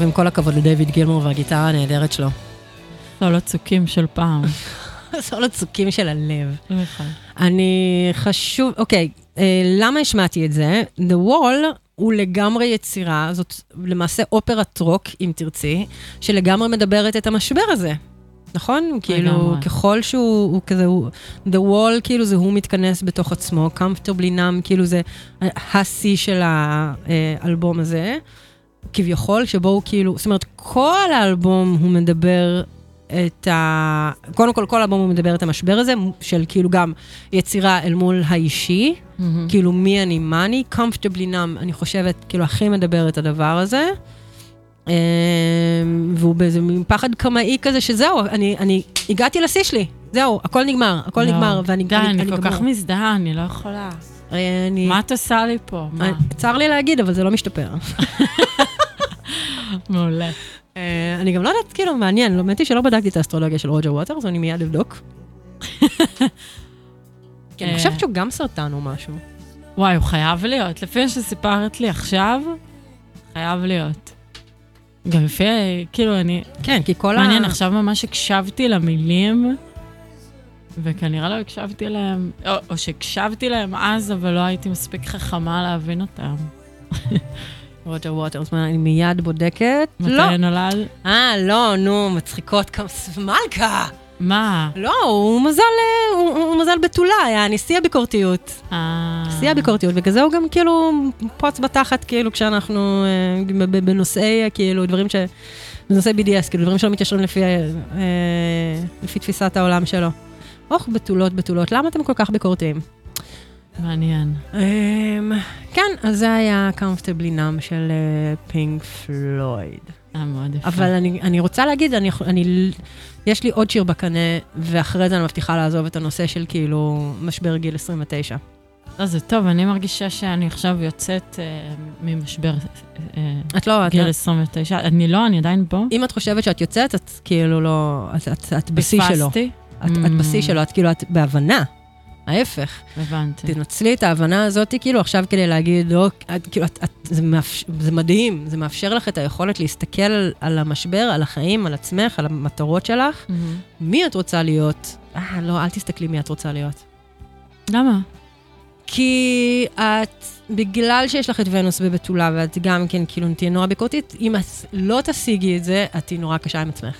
טוב, עם כל הכבוד לדיוויד גילמור והגיטרה הנהדרת שלו. סולו צוקים של פעם. סולו צוקים של הלב. נכון. אני חשוב, אוקיי, אה, למה השמעתי את זה? The Wall הוא לגמרי יצירה, זאת למעשה אופרת רוק, אם תרצי, שלגמרי מדברת את המשבר הזה. נכון? כאילו, לגמרי. ככל שהוא הוא כזה, הוא, The Wall, כאילו זה הוא מתכנס בתוך עצמו, Comfortably Numb, כאילו זה השיא של האלבום הזה, כביכול, שבו הוא כאילו, זאת אומרת, כל האלבום הוא מדבר את ה... קודם כל, כל האלבום הוא מדבר את המשבר הזה, של כאילו גם יצירה אל מול האישי, מהמם. כאילו מי אני, מה אני, comfortably numb, אני חושבת, כאילו הכי מדבר את הדבר הזה. אמ, והוא באיזה מין פחד קמאי כזה, שזהו, אני, אני הגעתי לשיא שלי, זהו, הכל נגמר, הכל לא. נגמר, ואני די, אני, אני אני כל גמור. כך מזדהה, אני לא יכולה. אה, אני, מה את עושה לי פה? מה? אה, צר לי להגיד, אבל זה לא משתפר. מעולה. אה, אני גם לא יודעת, כאילו, מעניין, האמת היא שלא בדקתי את האסטרולוגיה של רוג'ר ווטרס, אני מיד אבדוק. כי אני אה. חושבת שהוא גם סרטן או משהו. וואי, הוא חייב להיות. לפי מה שסיפרת לי עכשיו, חייב להיות. גם לפי, כאילו, אני... כן, כי כל ה... מעניין, עכשיו ממש הקשבתי למילים, וכנראה לא הקשבתי להם, או, או שהקשבתי להם אז, אבל לא הייתי מספיק חכמה להבין אותם. רוג'ר ווטרס, אני מיד בודקת. מתי לא. נולד? אה, לא, נו, מצחיקות כמה... מלכה! מה? לא, הוא מזל, אה, הוא, הוא מזל בתולה, היה נשיא הביקורתיות. אה... נשיא הביקורתיות, בגלל זה הוא גם כאילו פוץ בתחת, כאילו, כשאנחנו אה, בנושאי, אה, כאילו, דברים ש... בנושאי BDS, כאילו, דברים שלא מתיישרים לפי, אה, לפי תפיסת העולם שלו. אוח, בתולות, בתולות, למה אתם כל כך ביקורתיים? מעניין. אמ, כן, אז זה היה Comfortably Numb של פינק פלויד. היה מאוד יפה. אבל אני, אני רוצה להגיד, אני, אני, יש לי עוד שיר בקנה, ואחרי זה אני מבטיחה לעזוב את הנושא של כאילו משבר גיל 29. לא, זה טוב, אני מרגישה שאני עכשיו יוצאת אה, ממשבר אה, את לא, את, גיל 29. אני לא, אני עדיין פה. אם את חושבת שאת יוצאת, את כאילו לא, את, את, את בשיא שלו. פספסתי? את, את בשיא שלו, את כאילו, את בהבנה. ההפך, הבנתי. תנצלי את ההבנה הזאת, כאילו, עכשיו כדי להגיד, לא, את, כאילו, את, את, זה, מאפשר, זה מדהים, זה מאפשר לך את היכולת להסתכל על, על המשבר, על החיים, על עצמך, על המטרות שלך. מהמם. מי את רוצה להיות? אה, לא, אל תסתכלי מי את רוצה להיות. למה? כי את, בגלל שיש לך את ונוס בבתולה, ואת גם כן, כאילו, תהיה נורא ביקורתית, אם את לא תשיגי את זה, את תהיי נורא קשה עם עצמך.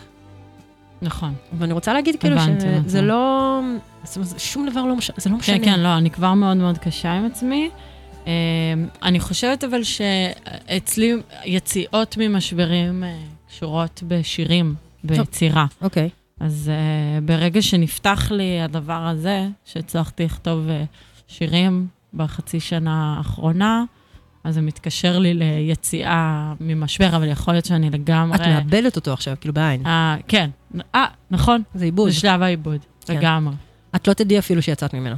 נכון. ואני רוצה להגיד, כאילו, הבנתי שזה אותך. לא... זה, זה, שום דבר לא משנה, זה לא משנה. כן, כן, לא, אני כבר מאוד מאוד קשה עם עצמי. אה, אני חושבת אבל שאצלי יציאות ממשברים אה, קשורות בשירים, ביצירה. אוקיי. אז uh, ברגע שנפתח לי הדבר הזה, שהצלחתי לכתוב uh, שירים בחצי שנה האחרונה, אז זה מתקשר לי ליציאה ממשבר, אבל יכול להיות שאני לגמרי... את מאבדת אותו עכשיו, כאילו, בעין. אה, כן. אה, נכון. זה עיבוד. זה שלב העיבוד, כן. לגמרי. את לא תדעי אפילו שיצאת ממנו.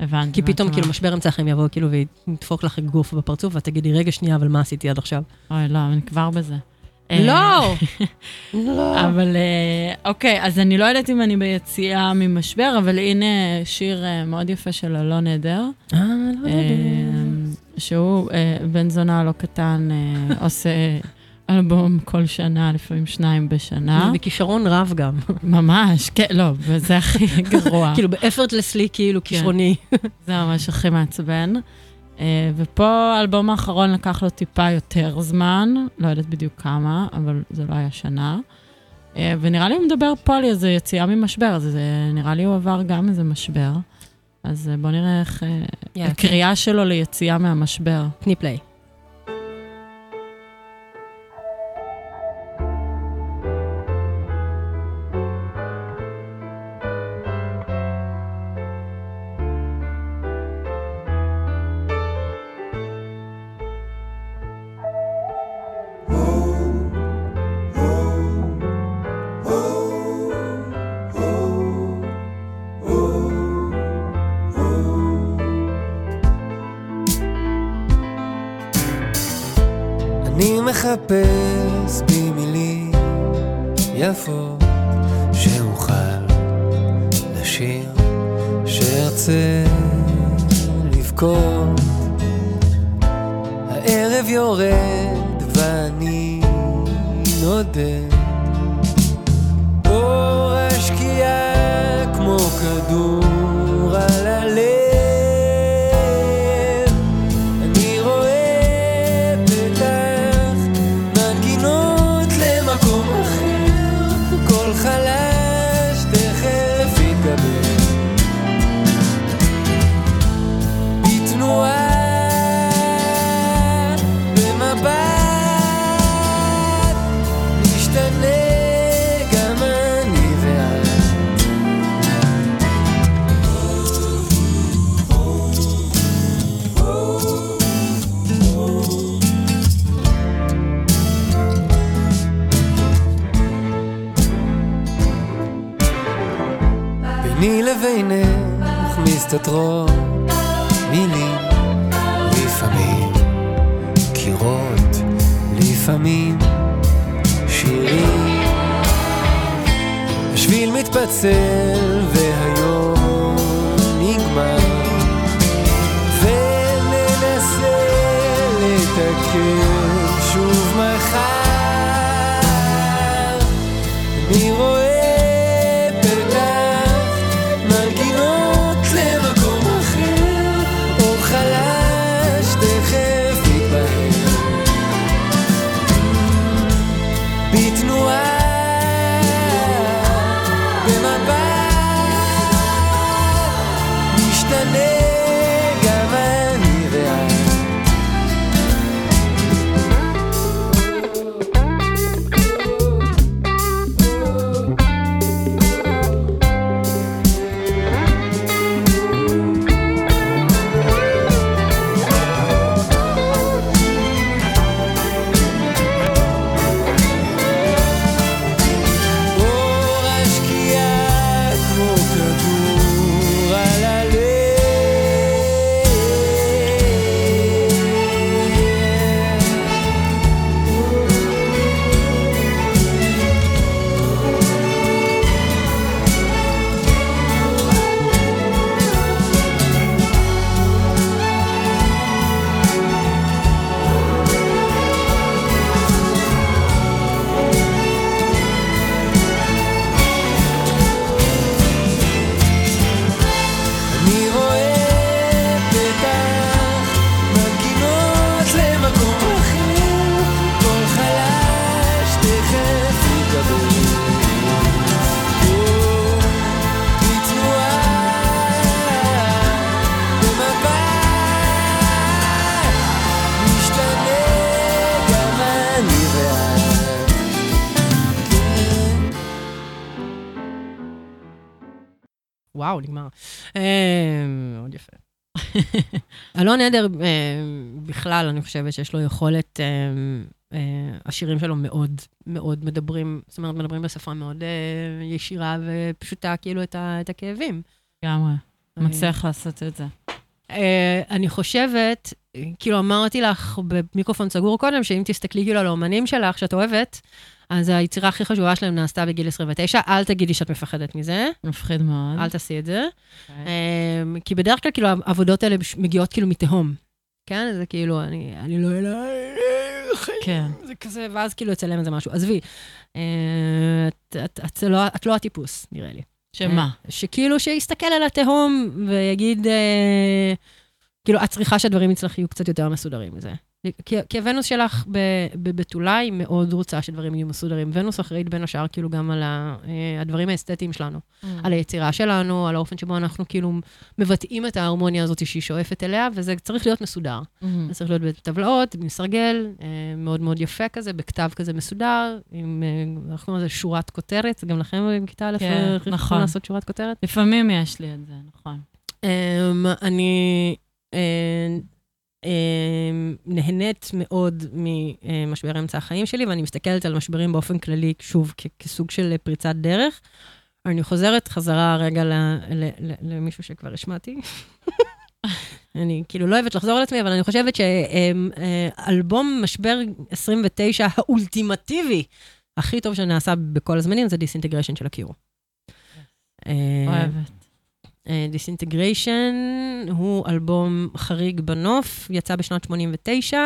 הבנתי. כי פתאום, כאילו. משבר אמצע החיים יבוא, כאילו, וידפוק לך גוף בפרצוף, ואת תגידי, רגע, שנייה, אבל מה עשיתי עד עכשיו? אוי, לא, אני כבר בזה. לא! אה, לא. אבל אה, אוקיי, אז אני לא יודעת אם אני ביציאה ממשבר, אבל הנה שיר אה, מאוד יפה של אלון עדר. אה, לא אה, יודע. שהוא בן זונה לא קטן, עושה אלבום כל שנה, לפעמים שניים בשנה. בכישרון רב גם. ממש, כן, לא, וזה הכי גרוע. כאילו, באפרטלסלי, כאילו, כישרוני. זה ממש הכי מעצבן. אה, ופה האלבום האחרון לקח לו טיפה יותר זמן, לא יודעת בדיוק כמה, אבל זה לא היה שנה. אה, ונראה לי הוא מדבר פה על איזו יציאה ממשבר, אז זה, נראה לי הוא עבר גם איזה משבר. אז אה, בוא נראה איך... אה, יאללה, הקריאה שלו ליציאה מהמשבר. תני פליי. מחפש במילים יפות שאוכל לשיר, שארצה לבכות. אלון עדר, אה, בכלל, אני חושבת שיש לו יכולת, אה, אה, השירים שלו מאוד מאוד מדברים, זאת אומרת, מדברים בשפה מאוד אה, ישירה ופשוטה, כאילו, את, ה, את הכאבים. לגמרי. אה, מצליח לעשות את זה. אה, אני חושבת, אה, כאילו אמרתי לך במיקרופון סגור קודם, שאם תסתכלי כאילו על האומנים שלך, שאת אוהבת, אז היצירה הכי חשובה שלהם נעשתה בגיל 29, אל תגידי שאת מפחדת מזה. מפחיד מאוד. אל תעשי את זה. אמ, כי בדרך כלל, כאילו, העבודות האלה מגיעות כאילו מתהום. כן? זה כאילו, אני, אני לא אליי, כן. זה כזה, ואז כאילו יצלם איזה משהו. עזבי, אה, את, את, את, לא, את לא הטיפוס, נראה לי. שמה? אה, שכאילו, שיסתכל על התהום ויגיד, אה, כאילו, את צריכה שהדברים אצלך יהיו קצת יותר מסודרים מזה. כי, כי הוונוס שלך בבתולה היא מאוד רוצה שדברים יהיו מסודרים. ונוס אחראית בין השאר כאילו גם על ה, אה, הדברים האסתטיים שלנו, Mm. על היצירה שלנו, על האופן שבו אנחנו כאילו מבטאים את ההרמוניה הזאת שהיא שואפת אליה, וזה צריך להיות מסודר. Mm. זה צריך להיות בטבלאות, מסרגל, אה, מאוד מאוד יפה כזה, בכתב כזה מסודר, עם, אה, אנחנו קוראים לזה שורת כותרת, גם לכם בכיתה א', כן, אה, יכולים נכון. לעשות שורת כותרת. לפעמים יש לי את זה, נכון. אמ, אני אה, נהנית מאוד ממשבר אמצע החיים שלי, ואני מסתכלת על משברים באופן כללי, שוב, כסוג של פריצת דרך. אני חוזרת חזרה רגע למישהו שכבר השמעתי. אני כאילו לא אוהבת לחזור על עצמי, אבל אני חושבת שאלבום משבר 29 האולטימטיבי, הכי טוב שנעשה בכל הזמנים, זה Disintegration של ה Cure. אה, אוהבת. Disintegration הוא אלבום חריג בנוף, יצא בשנת 89,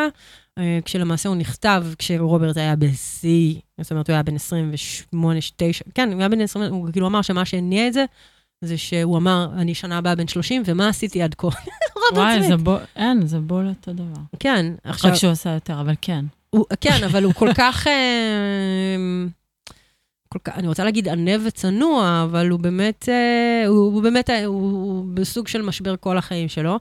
אה, כשלמעשה הוא נכתב כשרוברט היה בשיא, זאת אומרת, הוא היה בן 28, 9, כן, הוא היה בן 20, הוא כאילו אמר שמה שהניע את זה, זה שהוא אמר, אני שנה הבאה בן 30, ומה עשיתי עד כה? וואי. זה בול, אין, זה בול אותו דבר. כן, עכשיו... רק שהוא עשה יותר, אבל כן. הוא, כן, אבל הוא כל כך... אה, כל כך, אני רוצה להגיד עניו וצנוע, אבל הוא באמת, אה, הוא, הוא באמת, אה, הוא, הוא בסוג של משבר כל החיים שלו.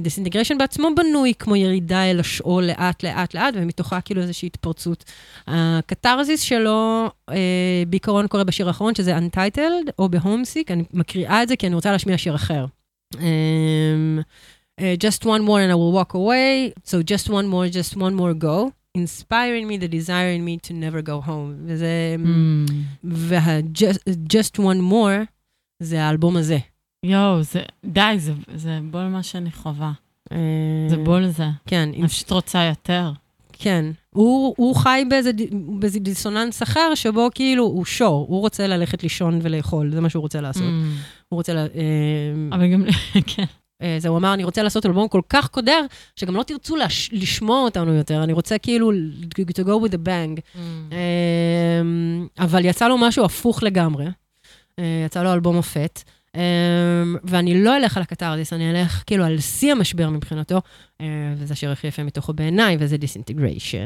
Disintegration בעצמו בנוי כמו ירידה אל השאול לאט, לאט, לאט, ומתוכה כאילו איזושהי התפרצות. הקתרזיס שלו אה, בעיקרון קורה בשיר האחרון, שזה Untitled, או בהומסיק, אני מקריאה את זה כי אני רוצה להשמיע שיר אחר. Um, uh, just one more and I will walk away. So just one more, just one more go. Inspiring me, the desire in me to never go home. וזה... Mm. וה-just one more זה האלבום הזה. יואו, זה, די, זה, זה בול מה שאני חווה. אה, זה בול זה. כן, אני פשוט רוצה יותר. כן. הוא, הוא חי באיזה, באיזה דיסוננס אחר, שבו כאילו הוא שור, הוא רוצה ללכת לישון ולאכול, זה מה שהוא רוצה לעשות. Mm. הוא רוצה ל... אה, אבל גם, כן. אה, זה, הוא אמר, אני רוצה לעשות אלבום כל כך קודר, שגם לא תרצו לש, לשמוע אותנו יותר, אני רוצה כאילו to go with a bang. Mm. אה, אבל יצא לו משהו הפוך לגמרי. אה, יצא לו אלבום מופת. אה, ואני לא אלך על הקתרדיס, אני אלך כאילו על שיא המשבר מבחינתו, אה, וזה השיר הכי יפה מתוכו בעיניי, וזה דיסאינטגריישן.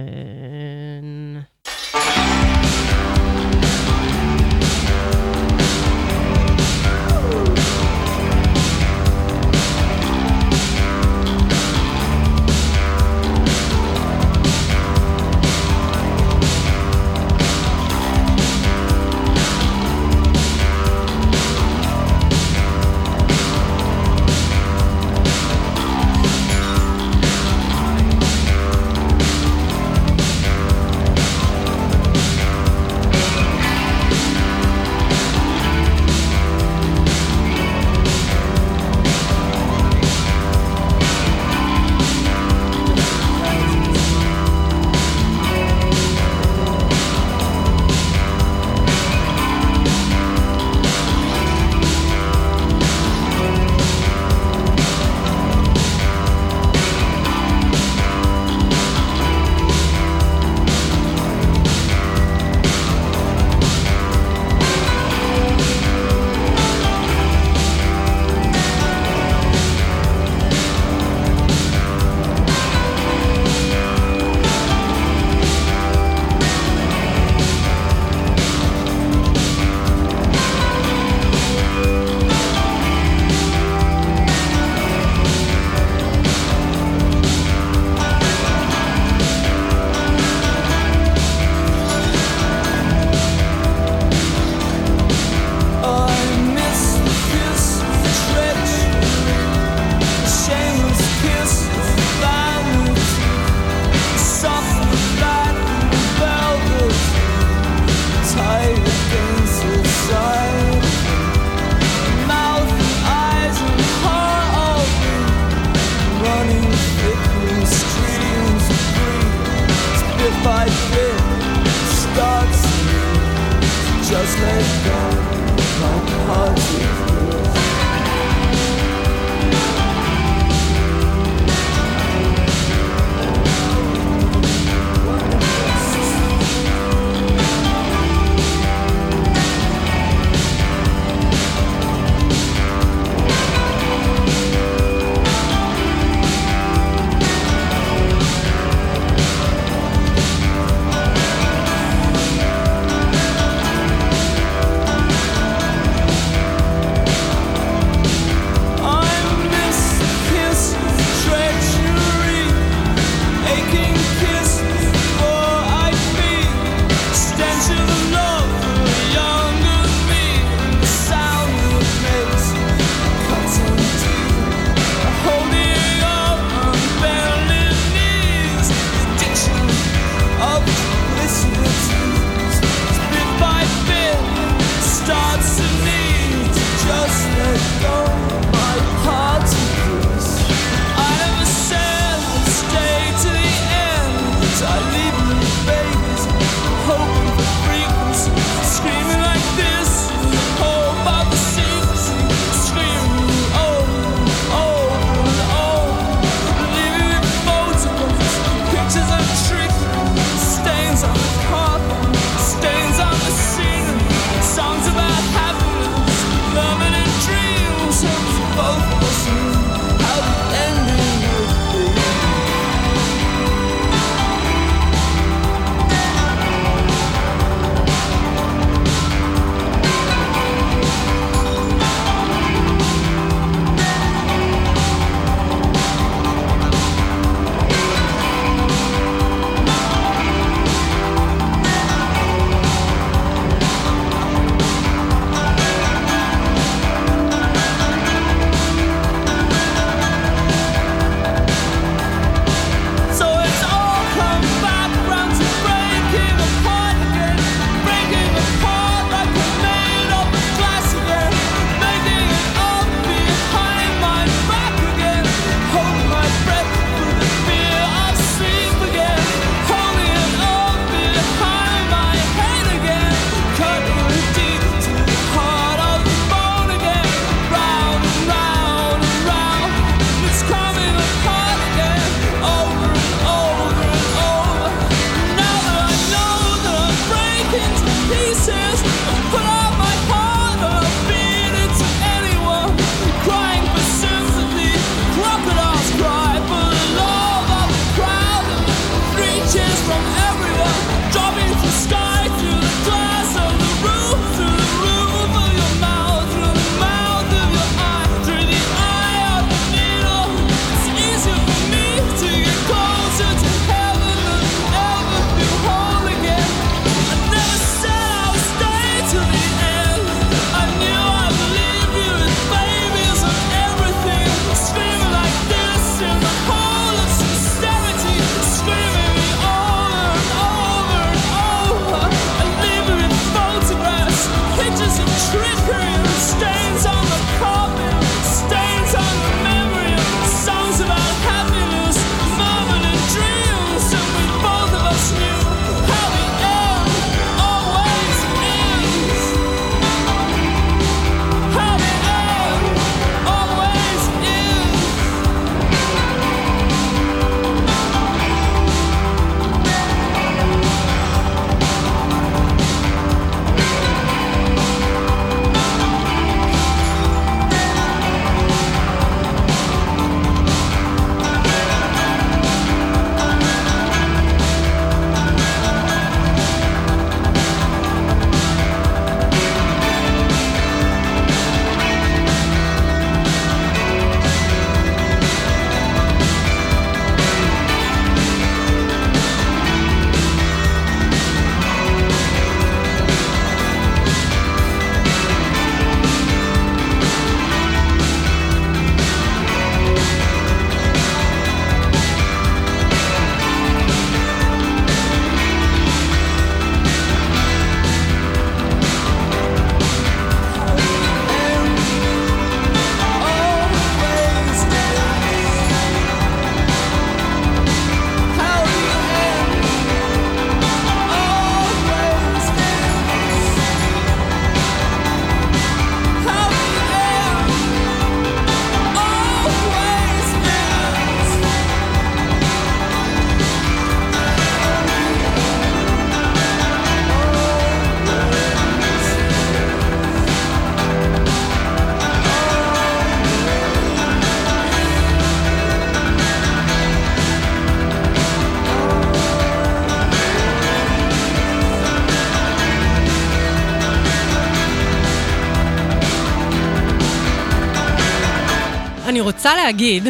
רוצה להגיד,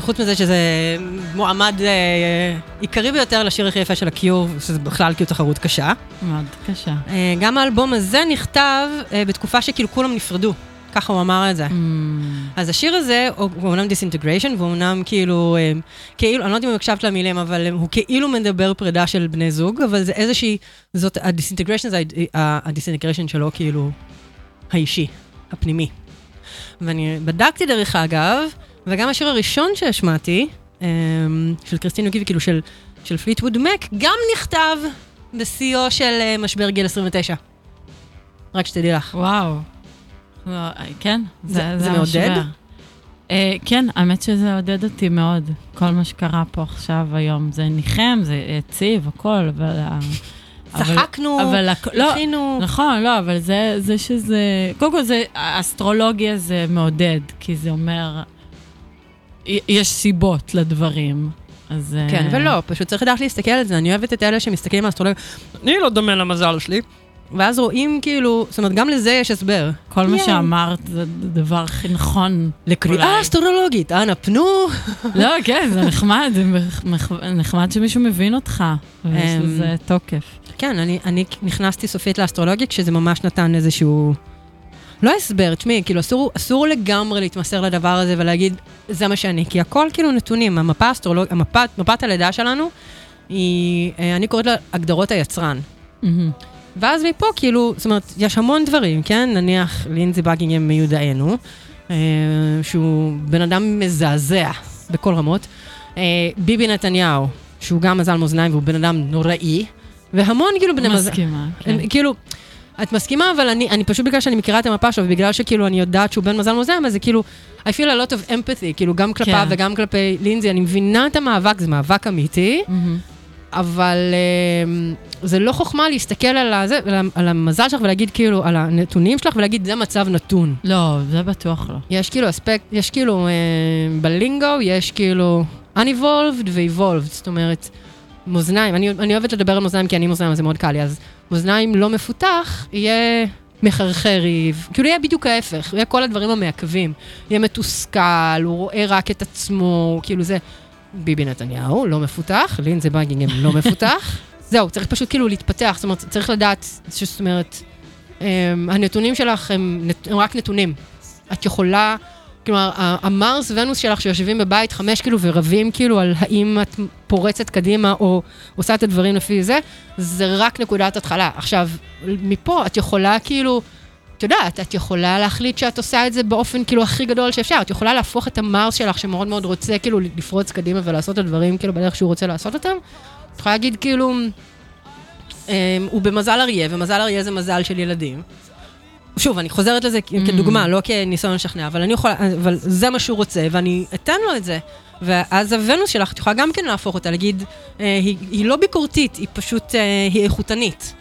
חוץ- מזה שזה מועמד אה, עיקרי ביותר לשיר הכי יפה של ה Cure, שזה בכלל כאילו תחרות קשה. מאוד קשה. אה, גם האלבום הזה נכתב אה, בתקופה שכאילו כולם נפרדו. ככה הוא אמר את זה. אז השיר הזה הוא אומנם Disintegration, והוא אומנם כאילו, אה, כאילו, אני לא יודעת אם הקשבת למילים, אבל אה, הוא כאילו מדבר פרידה של בני זוג, אבל זה איזושהי, זאת, ה Disintegration זה ה Disintegration שלו כאילו האישי, הפנימי. ואני בדקתי דרך אגב, וגם השיר הראשון שהשמעתי, אה, של קריסטין יוגיבי, כאילו של, של פליטווד מק, גם נכתב בשיאו של אה, משבר גיל 29. רק שתדעי לך. וואו. לא, כן, זה- זה, זה זה מעודד? אה, כן, האמת שזה עודד אותי מאוד, כל מה שקרה פה עכשיו היום. זה ניחם, זה יציב, הכל, אבל... אבל- צחקנו, אבל הכ- לא. נכון, לא, אבל זה, זה שזה... קודם כל, זה, האסטרולוגיה זה מעודד, כי זה אומר, יש סיבות לדברים. אז... אה, כן, ולא, פשוט צריך לדעת להסתכל על זה. אני אוהבת את אלה שמסתכלים על אסטרולוגיה, אני לא דומה למזל שלי. ואז רואים כאילו, זאת אומרת, גם לזה יש הסבר. כל מה. שאמרת זה הדבר הכי נכון. לקריאה. אסטרולוגית, אנא פנו. לא, כן, זה נחמד, נחמד שמישהו מבין אותך, ויש אמ, לזה תוקף. כן, אני, אני נכנסתי סופית לאסטרולוגיה כשזה ממש נתן איזשהו... לא הסבר, תשמעי, כאילו אסור, אסור לגמרי להתמסר לדבר הזה ולהגיד, זה מה שאני, כי הכל כאילו נתונים, המפה האסטרולוגית, המפת, מפת הלידה שלנו, היא, אה, אני קוראת לה הגדרות היצרן. מהמם. ואז מפה, כאילו, זאת אומרת, יש המון דברים, כן? נניח לינזי בגינגהם מיודענו, אה, שהוא בן אדם מזעזע בכל רמות. אה, ביבי נתניהו, שהוא גם מזל מאזניים והוא בן אדם נוראי, והמון כאילו בני מזל... מסכימה, כן. הם- כאילו, את מסכימה, אבל אני, אני פשוט בגלל שאני מכירה את המפה שלו, ובגלל שכאילו אני יודעת שהוא בן מזל מאזניים, אז זה כאילו, I feel a lot of empathy, כאילו גם כלפיו כן. וגם כלפי לינזי, אני מבינה את המאבק, זה מאבק אמיתי. מהמם. אבל אמ, זה לא חוכמה להסתכל על, הזה, על, על המזל שלך ולהגיד כאילו, על הנתונים שלך ולהגיד, זה מצב נתון. לא, זה בטוח לא. יש כאילו אספקט, יש כאילו, אה, בלינגו יש כאילו unevolved ו-evolved, זאת אומרת, מאזניים, אני, אני אוהבת לדבר על מאזניים כי אני מאזניים, אז זה מאוד קל לי, אז מאזניים לא מפותח, יהיה מחרחר ריב, כאילו יהיה בדיוק ההפך, יהיה כל הדברים המעכבים, יהיה מתוסכל, הוא רואה רק את עצמו, כאילו זה, ביבי נתניהו, לא מפותח, לינזה בגינגהם לא מפותח, זהו, צריך פשוט כאילו להתפתח, זאת אומרת, צריך לדעת, זאת אומרת, um, הנתונים שלך הם, הם רק נתונים. את יכולה, כלומר, המרס ונוס שלך שיושבים בבית חמש כאילו ורבים כאילו על האם את פורצת קדימה או עושה את הדברים לפי זה, זה רק נקודת התחלה. עכשיו, מפה את יכולה כאילו, את יודעת, את יכולה להחליט שאת עושה את זה באופן כאילו הכי גדול שאפשר. את יכולה להפוך את המרס שלך שמאוד מאוד רוצה כאילו לפרוץ קדימה ולעשות את הדברים כאילו בדרך שהוא רוצה לעשות אותם. את יכולה להגיד כאילו, אמ, הוא במזל אריה, ומזל אריה זה מזל של ילדים. שוב, אני חוזרת לזה כ- כדוגמה, לא כניסיון לשכנע, אבל אני יכולה, אבל זה מה שהוא רוצה, ואני אתן לו את זה. ואז הוונוס שלך, את יכולה גם כן להפוך אותה, להגיד, אה, היא, היא לא ביקורתית, היא פשוט, אה, היא איכותנית.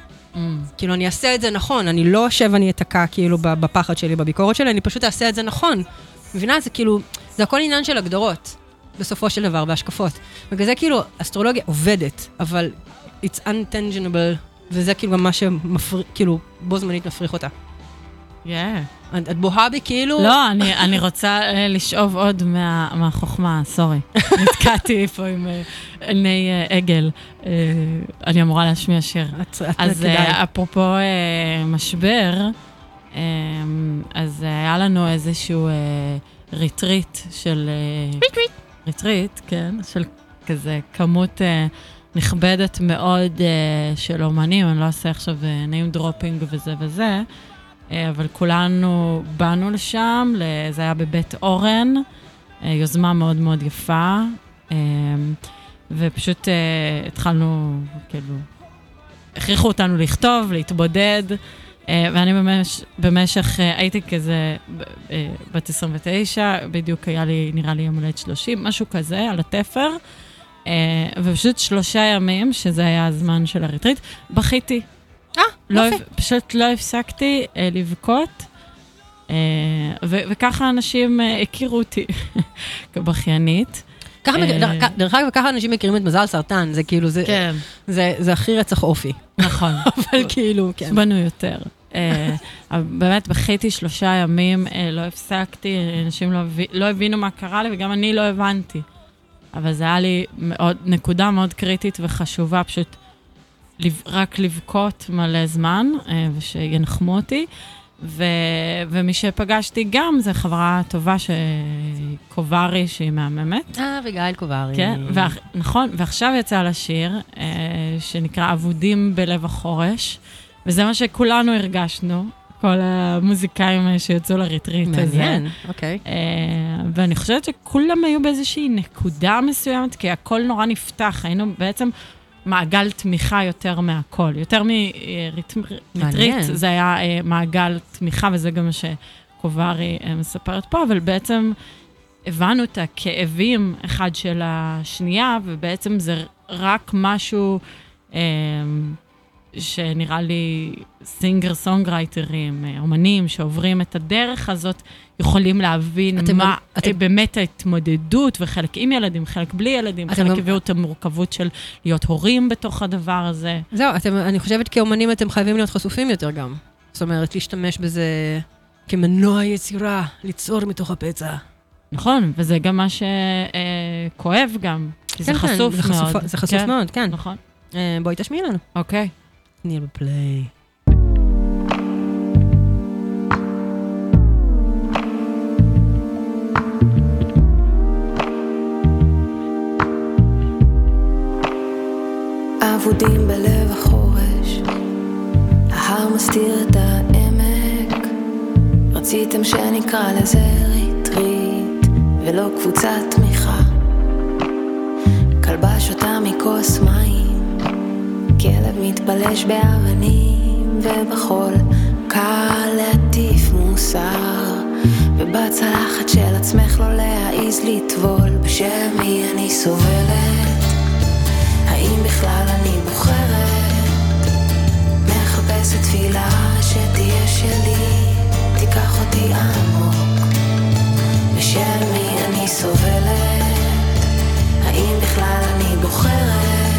כאילו, אני אעשה את זה נכון, אני לא אשב ואני אתקע כאילו בפחד שלי, בביקורת שלי, אני פשוט אעשה את זה נכון. מבינה? זה כאילו, זה הכל עניין של הגדרות, בסופו של דבר, והשקפות. בגלל זה כאילו, אסטרולוגיה עובדת, אבל it's untangible, וזה כאילו גם מה שמפריע, כאילו, בו זמנית מפריך אותה. Yeah. את, בוהה בי כאילו... לא, אני, אני רוצה אה, לשאוב עוד מה, מהחוכמה, sorry. נתקעתי פה עם אה, עיני אה, עגל. אני אמורה להשמיע שיר. את, את אז כדאי. אפרופו משבר, אז היה לנו איזשהו retreat של... retreat. ריטריט, כן, של כזה כמות נכבדת מאוד אה, של אומנים, אני לא אעשה עכשיו אה, name dropping וזה וזה, אבל כולנו באנו לשם, זה היה בבית אורן, אה, יוזמה מאוד מאוד יפה, אה, ופשוט אה, התחלנו, כאילו, הכריחו אותנו לכתוב, להתבודד, אה, ואני במש, במשך, אה, הייתי כזה אה, בת 29, בדיוק היה לי, נראה לי יום הולדת 30, משהו כזה, על התפר, אה, ופשוט שלושה ימים, שזה היה הזמן של הריטריט, בכיתי. לא. פשוט לא הפסקתי אה, לבכות, אה, ו- וככה אנשים אה, הכירו אותי כבכיינית. ככה, אה, דרך- אגב, ככה אנשים מכירים את מזל סרטן, זה כאילו, זה, כן, זה, זה הכי רצח אופי. נכון. אבל כאילו, כן. בנו יותר. אה, באמת, בכיתי שלושה ימים, אה, לא הפסקתי, אנשים לא, לא הבינו מה קרה לי, וגם אני לא הבנתי. אבל זה היה לי מאוד, נקודה מאוד קריטית וחשובה, פשוט רק לבכות מלא זמן, אה, ושינחמו אותי. ו, ומי שפגשתי גם, זה חברה טובה, שקוברי, שהיא מהממת. אה, וגיא קוברי. כן, ואח, נכון, ועכשיו יצא לה שיר אה, שנקרא אבודים בלב החורש, וזה מה שכולנו הרגשנו, כל המוזיקאים אה, שיצאו לריטריט הזה. מעניין, אוקיי. אה, ואני חושבת שכולם היו באיזושהי נקודה מסוימת, כי הכל נורא נפתח, היינו בעצם מעגל תמיכה יותר מהכל. יותר מריטריט. זה היה אה, מעגל תמיכה, וזה גם מה שקוברי אה, מספרת פה, אבל בעצם הבנו את הכאבים אחד של השנייה, ובעצם זה רק משהו אה, שנראה לי סינגר סונגרייטרים, אה, אומנים שעוברים את הדרך הזאת, יכולים להבין אתם- מה אתם- אה, באמת ההתמודדות, וחלק עם ילדים, חלק בלי ילדים, חלק הביאו את המורכבות של להיות הורים בתוך הדבר הזה. זהו, אתם, אני חושבת כאומנים אתם חייבים להיות חשופים יותר גם. זאת אומרת, להשתמש בזה כמנוע יצירה, ליצור מתוך הפצע. נכון, וזה גם מה שכואב גם, כי זה כן, כן, חשוף זה חשוף- מאוד. זה חשוף מאוד, כן. נכון. אה, בואי תשמיעי לנו. אוקיי. תני בפליי. אבודים בלב החורש, ההר מסתיר את העמק. רציתם שנקרא לזה ריטריט, ולא קבוצת תמיכה. כלבה שותה מכוס מים, כלב מתפלש באבנים, ובחול קל להטיף מוסר. ובצלחת של עצמך לא להעיז לטבול, בשם מי אני סובלת? האם בכלל אני בוחרת? מחפשת תפילה שתהיה שלי, תיקח אותי עמוק. בשל מי אני סובלת? האם בכלל אני בוחרת?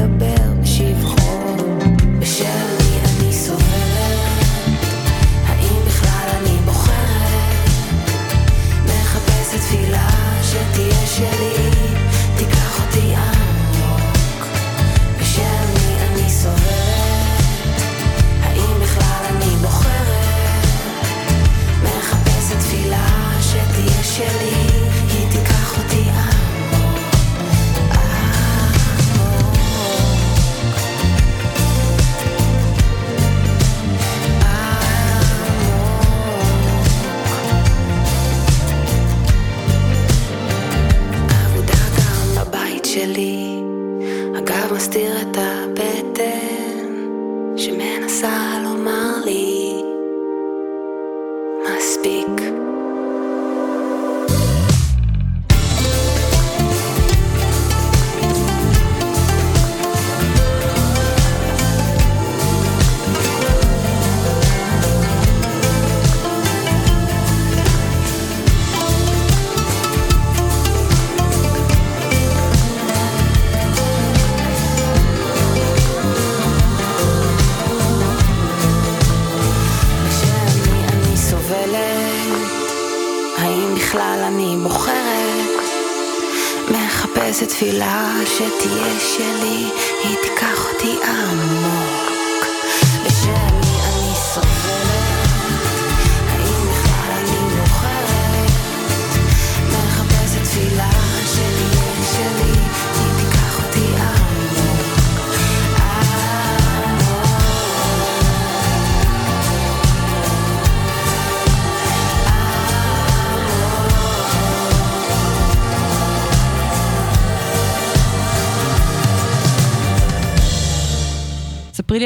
נעים לדבר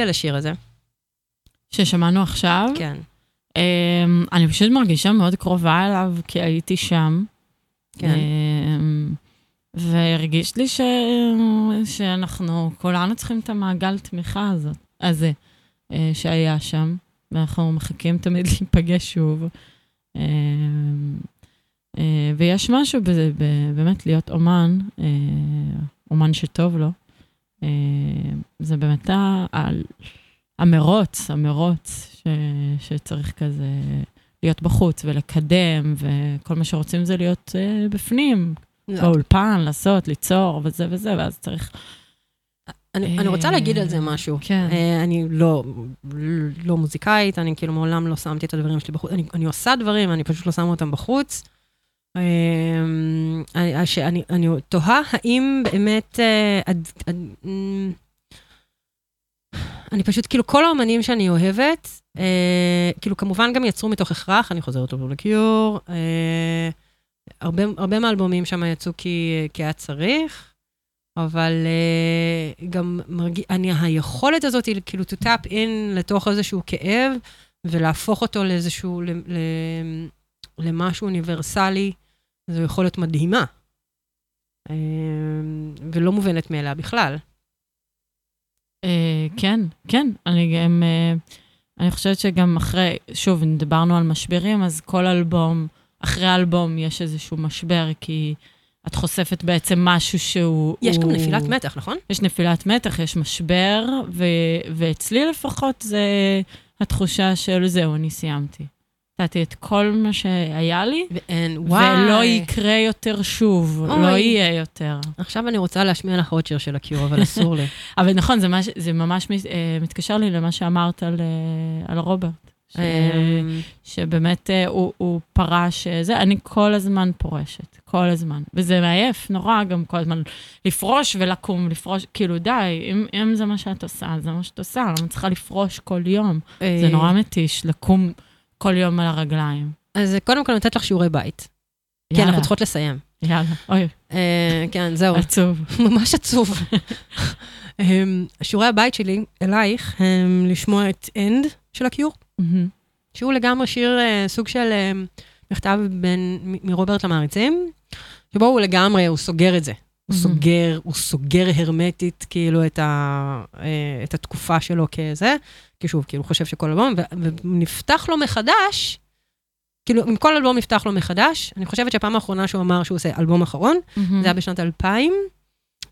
על השיר הזה. ששמענו עכשיו. כן. Um, אני פשוט מרגישה מאוד קרובה אליו, כי הייתי שם. כן. Um, והרגיש לי ש... שאנחנו כולנו צריכים את המעגל תמיכה הזאת, הזה, uh, שהיה שם, ואנחנו מחכים תמיד להיפגש שוב. Um, uh, ויש משהו בזה, באמת להיות אומן, uh, אומן שטוב לו. Uh, זה באמת המרוץ, המרוץ ש, שצריך כזה להיות בחוץ ולקדם, וכל מה שרוצים זה להיות uh, בפנים, לא. באולפן, לעשות, ליצור וזה וזה, ואז צריך... אני, אני רוצה להגיד על זה משהו. כן. אה, אני לא, לא מוזיקאית, אני כאילו מעולם לא שמתי את הדברים שלי בחוץ. אני, אני עושה דברים, אני פשוט לא שמה אותם בחוץ. אה, אני, שאני, אני תוהה האם באמת... אה, אמ, אני פשוט, כאילו, כל האומנים שאני אוהבת, אה, כאילו, כמובן גם יצרו מתוך הכרח, אני חוזרת עוד לקיור. אה, הרבה, הרבה מהאלבומים שם יצאו כי, כי היה צריך. אבל uh, גם מרגיש, אני, היכולת הזאת היא כאילו to tap in לתוך איזשהו כאב, ולהפוך אותו לאיזשהו, ל, ל, למשהו אוניברסלי, זו יכולת מדהימה. Uh, ולא מובנת מאליה בכלל. אה, כן, כן, אני גם... אה, אני חושבת שגם אחרי, שוב, אם דיברנו על משברים, אז כל אלבום, אחרי אלבום יש איזשהו משבר, כי את חושפת בעצם משהו שהוא... יש גם הוא- נפילת מתח, נכון? יש נפילת מתח, יש משבר, ו- ואצלי לפחות זה התחושה של זהו, אני סיימתי. נתתי את כל מה שהיה לי, ואין, וואי. ולא יקרה יותר שוב, אוי. לא יהיה יותר. עכשיו אני רוצה להשמיע לך עוד שיר של הקיור, אבל אסור לי. אבל נכון, זה, מש, זה ממש אה, מתקשר לי למה שאמרת על, אה, על רוברט. ש, אמ, שבאמת אה, הוא, הוא פרש, זה, אני כל הזמן פורשת, כל הזמן. וזה מעייף נורא גם כל הזמן לפרוש ולקום, לפרוש, כאילו די, אם, אם זה מה שאת עושה, זה מה שאת עושה, למה צריכה לפרוש כל יום? זה נורא מתיש לקום כל יום על הרגליים. אז קודם כל נותנת לך שיעורי בית. כי יאללה. אנחנו צריכות לסיים. יאללה, אוי, אה, כן, זהו. עצוב. ממש עצוב. אמ, שיעורי הבית שלי אלייך הם לשמוע את אנד של הקיור. שהוא לגמרי שיר, אה, סוג של אה, מכתב בין, מרוברט למעריצים, שבו הוא לגמרי, הוא סוגר את זה. הוא. סוגר, הוא סוגר הרמטית, כאילו, את, ה, אה, את התקופה שלו כזה, כי שוב, כאילו, חושב שכל אלבום, ונפתח לו מחדש, כאילו, אם כל אלבום נפתח לו מחדש, אני חושבת שהפעם האחרונה שהוא אמר שהוא עושה אלבום אחרון, מהמם. זה היה בשנת 2000,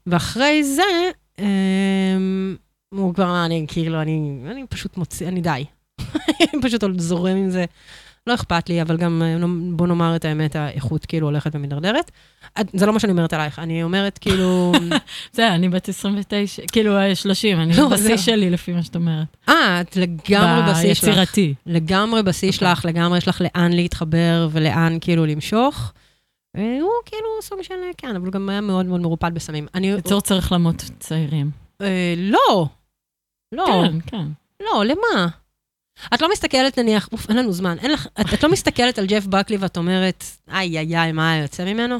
ואחרי זה, אמ, הוא כבר אמר, אני כאילו, אני, אני פשוט מוציא, אני די. אני פשוט עוד זורם עם זה. לא אכפת לי, אבל גם, אה, בוא נאמר את האמת, האיכות כאילו הולכת ומידרדרת. זה לא מה שאני אומרת עלייך, אני אומרת כאילו... זה, אני בת 29, כאילו אה, 30, אני לא, בשיא זהו. שלי לפי מה שאת אומרת. אה, את לגמרי בשיא שלך. ביצירתי. לגמרי בשיא אוקיי. שלך, לגמרי יש לך לאן להתחבר ולאן כאילו למשוך. אה, הוא כאילו סוג של, כן, אבל הוא גם היה מאוד מאוד מרופד בסמים. אני... בקיצור, צריך למות צעירים. אה, לא. לא. כן, כן. לא, למה? את לא מסתכלת, נניח, אוף, אין לנו זמן, אין לך, את, את לא מסתכלת על ג'ף בקלי ואת אומרת, איי, איי, איי, מה יוצא ממנו?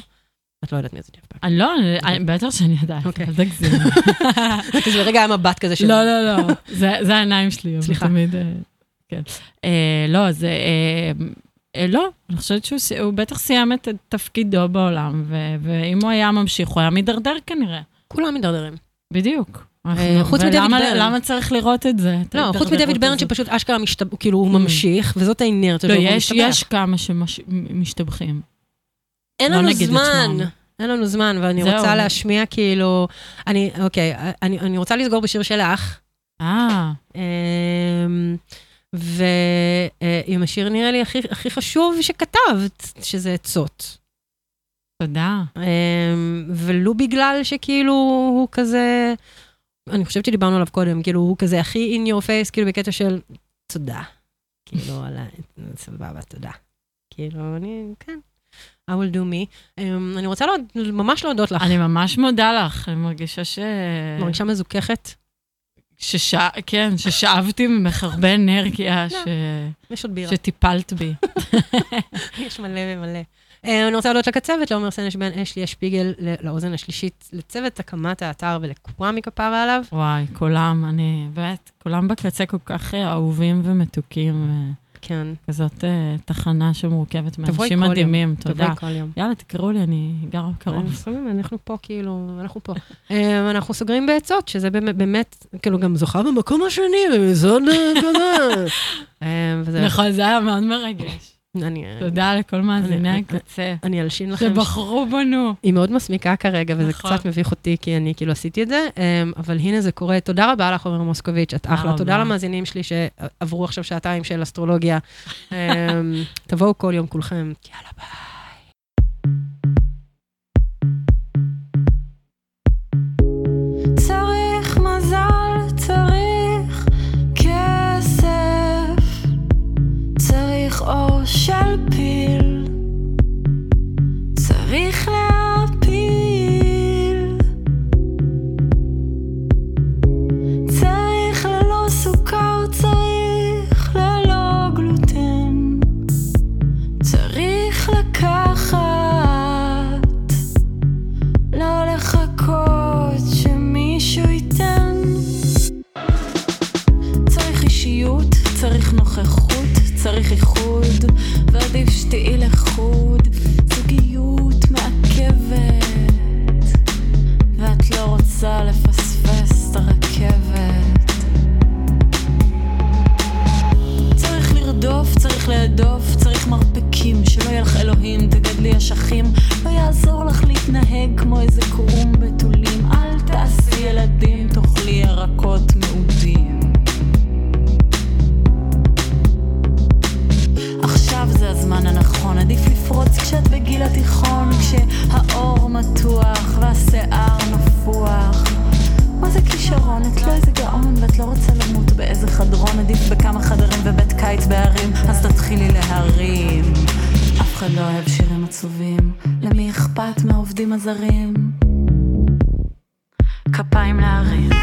את לא יודעת מי זה ג'ף בקלי. אני לא, אני- אני- בטח שאני יודעת, אוקיי. אל תגזים. זה ברגע היה מבט כזה של... לא, לא, לא, זה זה העיניים שלי, אבל סליחה. תמיד... אה, כן. אה, לא, זה... אה, לא, אני חושבת שהוא בטח סיים את תפקידו בעולם, ואם הוא היה ממשיך, הוא היה מידרדר כנראה. כולם מידרדרים. בדיוק. אה, אנחנו- חוץ ולמה- ברן. למה צריך לראות את זה? לא, חוץ מדייוויד ברן? שפשוט אשכרה משתב... כאילו, הוא Mm. ממשיך, וזאת האינרציה לא, שלו, והוא יש, משתבח. יש כמה שמשתבחים. אין לא לנו זמן. אין לנו זמן, ואני. רוצה להשמיע כאילו... אני, אוקיי, אני, אני רוצה לסגור בשיר שלך. אה, אמ, ועם השיר נראה לי הכי, הכי חשוב שכתבת, שזה עצות. תודה. אמ, ולו בגלל שכאילו הוא כזה, אני חושבת שדיברנו עליו קודם, כאילו הוא כזה הכי in your face, כאילו בקטע של תודה. כאילו, על ה... סבבה, תודה. כאילו, אני, כן. I will do me. אמ, אני רוצה להוד- ממש להודות לך. אני ממש מודה לך, אני מרגישה ש... מרגישה מזוככת. שש... כן, ששאבתי ממך הרבה אנרגיה, ש... יש עוד בירה. שטיפלת בי. יש מלא ומלא. אה, אני רוצה להודות לקצוות, לעומר סנש בן אשלי השפיגל, ל- לאוזן השלישית, לצוות הקמת האתר ולקוואמי כפרה עליו. וואי, כולם, אני, באמת, כולם בקצה כל כך אה, אהובים ומתוקים. כן. כזאת אה, תחנה שמורכבת תבואי מאנשים מדהימים, תבואי תודה. כל יום. יאללה, תקראו לי, אני גרה קרוב. אנחנו פה, כאילו, אנחנו פה. אנחנו סוגרים בעצות, שזה באמת, כאילו, גם זוכה במקום השני, זאת כזה. נכון, זה היה מאוד מרגש. אני... תודה לכל מאזיני הקצה. אני אלשין לכם. שבחרו בנו. היא מאוד מסמיקה כרגע, וזה נכון. קצת מביך אותי, כי אני כאילו עשיתי את זה, אמ, אבל הנה זה קורה. תודה רבה לך, עומר מוסקוביץ', את אחלה. תודה למאזינים שלי שעברו עכשיו שעתיים של אסטרולוגיה. אמ, תבואו כל יום כולכם. יאללה, ביי. צריך שתהיי לחוד. זוגיות מעכבת, ואת לא רוצה לפספס את הרכבת. צריך לרדוף, צריך להדוף, צריך מרפקים, שלא יהיה לך אלוהים, תגדלי אשכים. לא יעזור לך להתנהג כמו איזה קרום בתולים. אל תעשי ילדים, לפרוץ כשאת בגיל התיכון, כשהאור מתוח והשיער נפוח. מה זה כישרון? את לא איזה גאון ואת לא רוצה למות באיזה חדרון, עדיף בכמה חדרים ובית קיץ בערים, אז תתחילי להרים. אף אחד לא אוהב שירים עצובים, למי אכפת מהעובדים הזרים? כפיים להרים.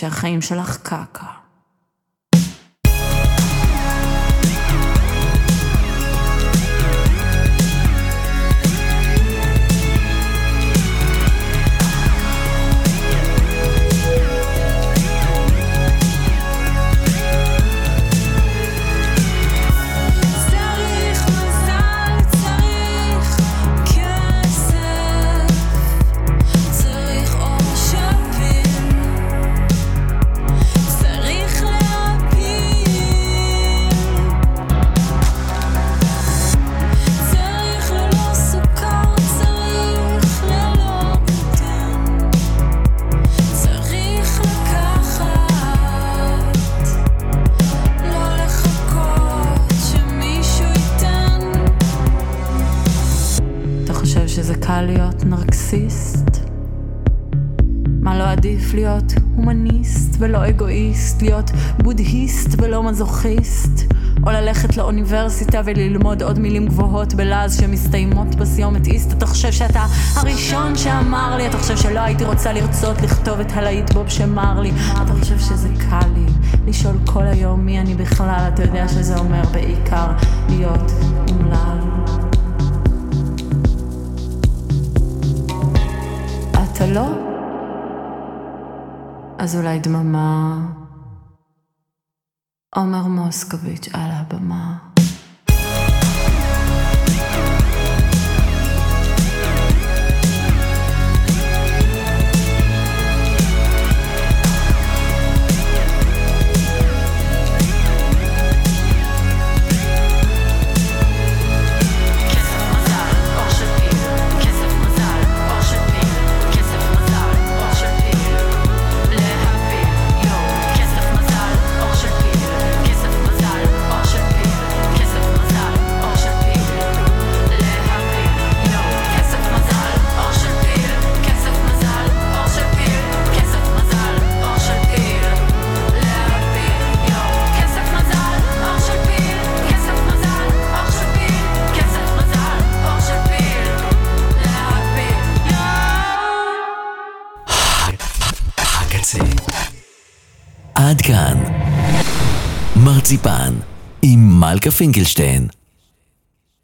שהחיים שלך קקה. אגואיסט? להיות בודהיסט ולא מזוכיסט? או ללכת לאוניברסיטה וללמוד עוד מילים גבוהות בלעז שמסתיימות בסיומת איסט. אתה חושב שאתה הראשון שאמר לי, אתה חושב שלא הייתי רוצה לרצות לכתוב את הלהיט בוב שמר לי, אתה חושב שזה קל לי לשאול כל היום מי אני בכלל, אתה יודע שזה אומר בעיקר להיות אומלל. אתה לא? אז אולי דממה. עומר מוסקוביץ' על הבמה. עד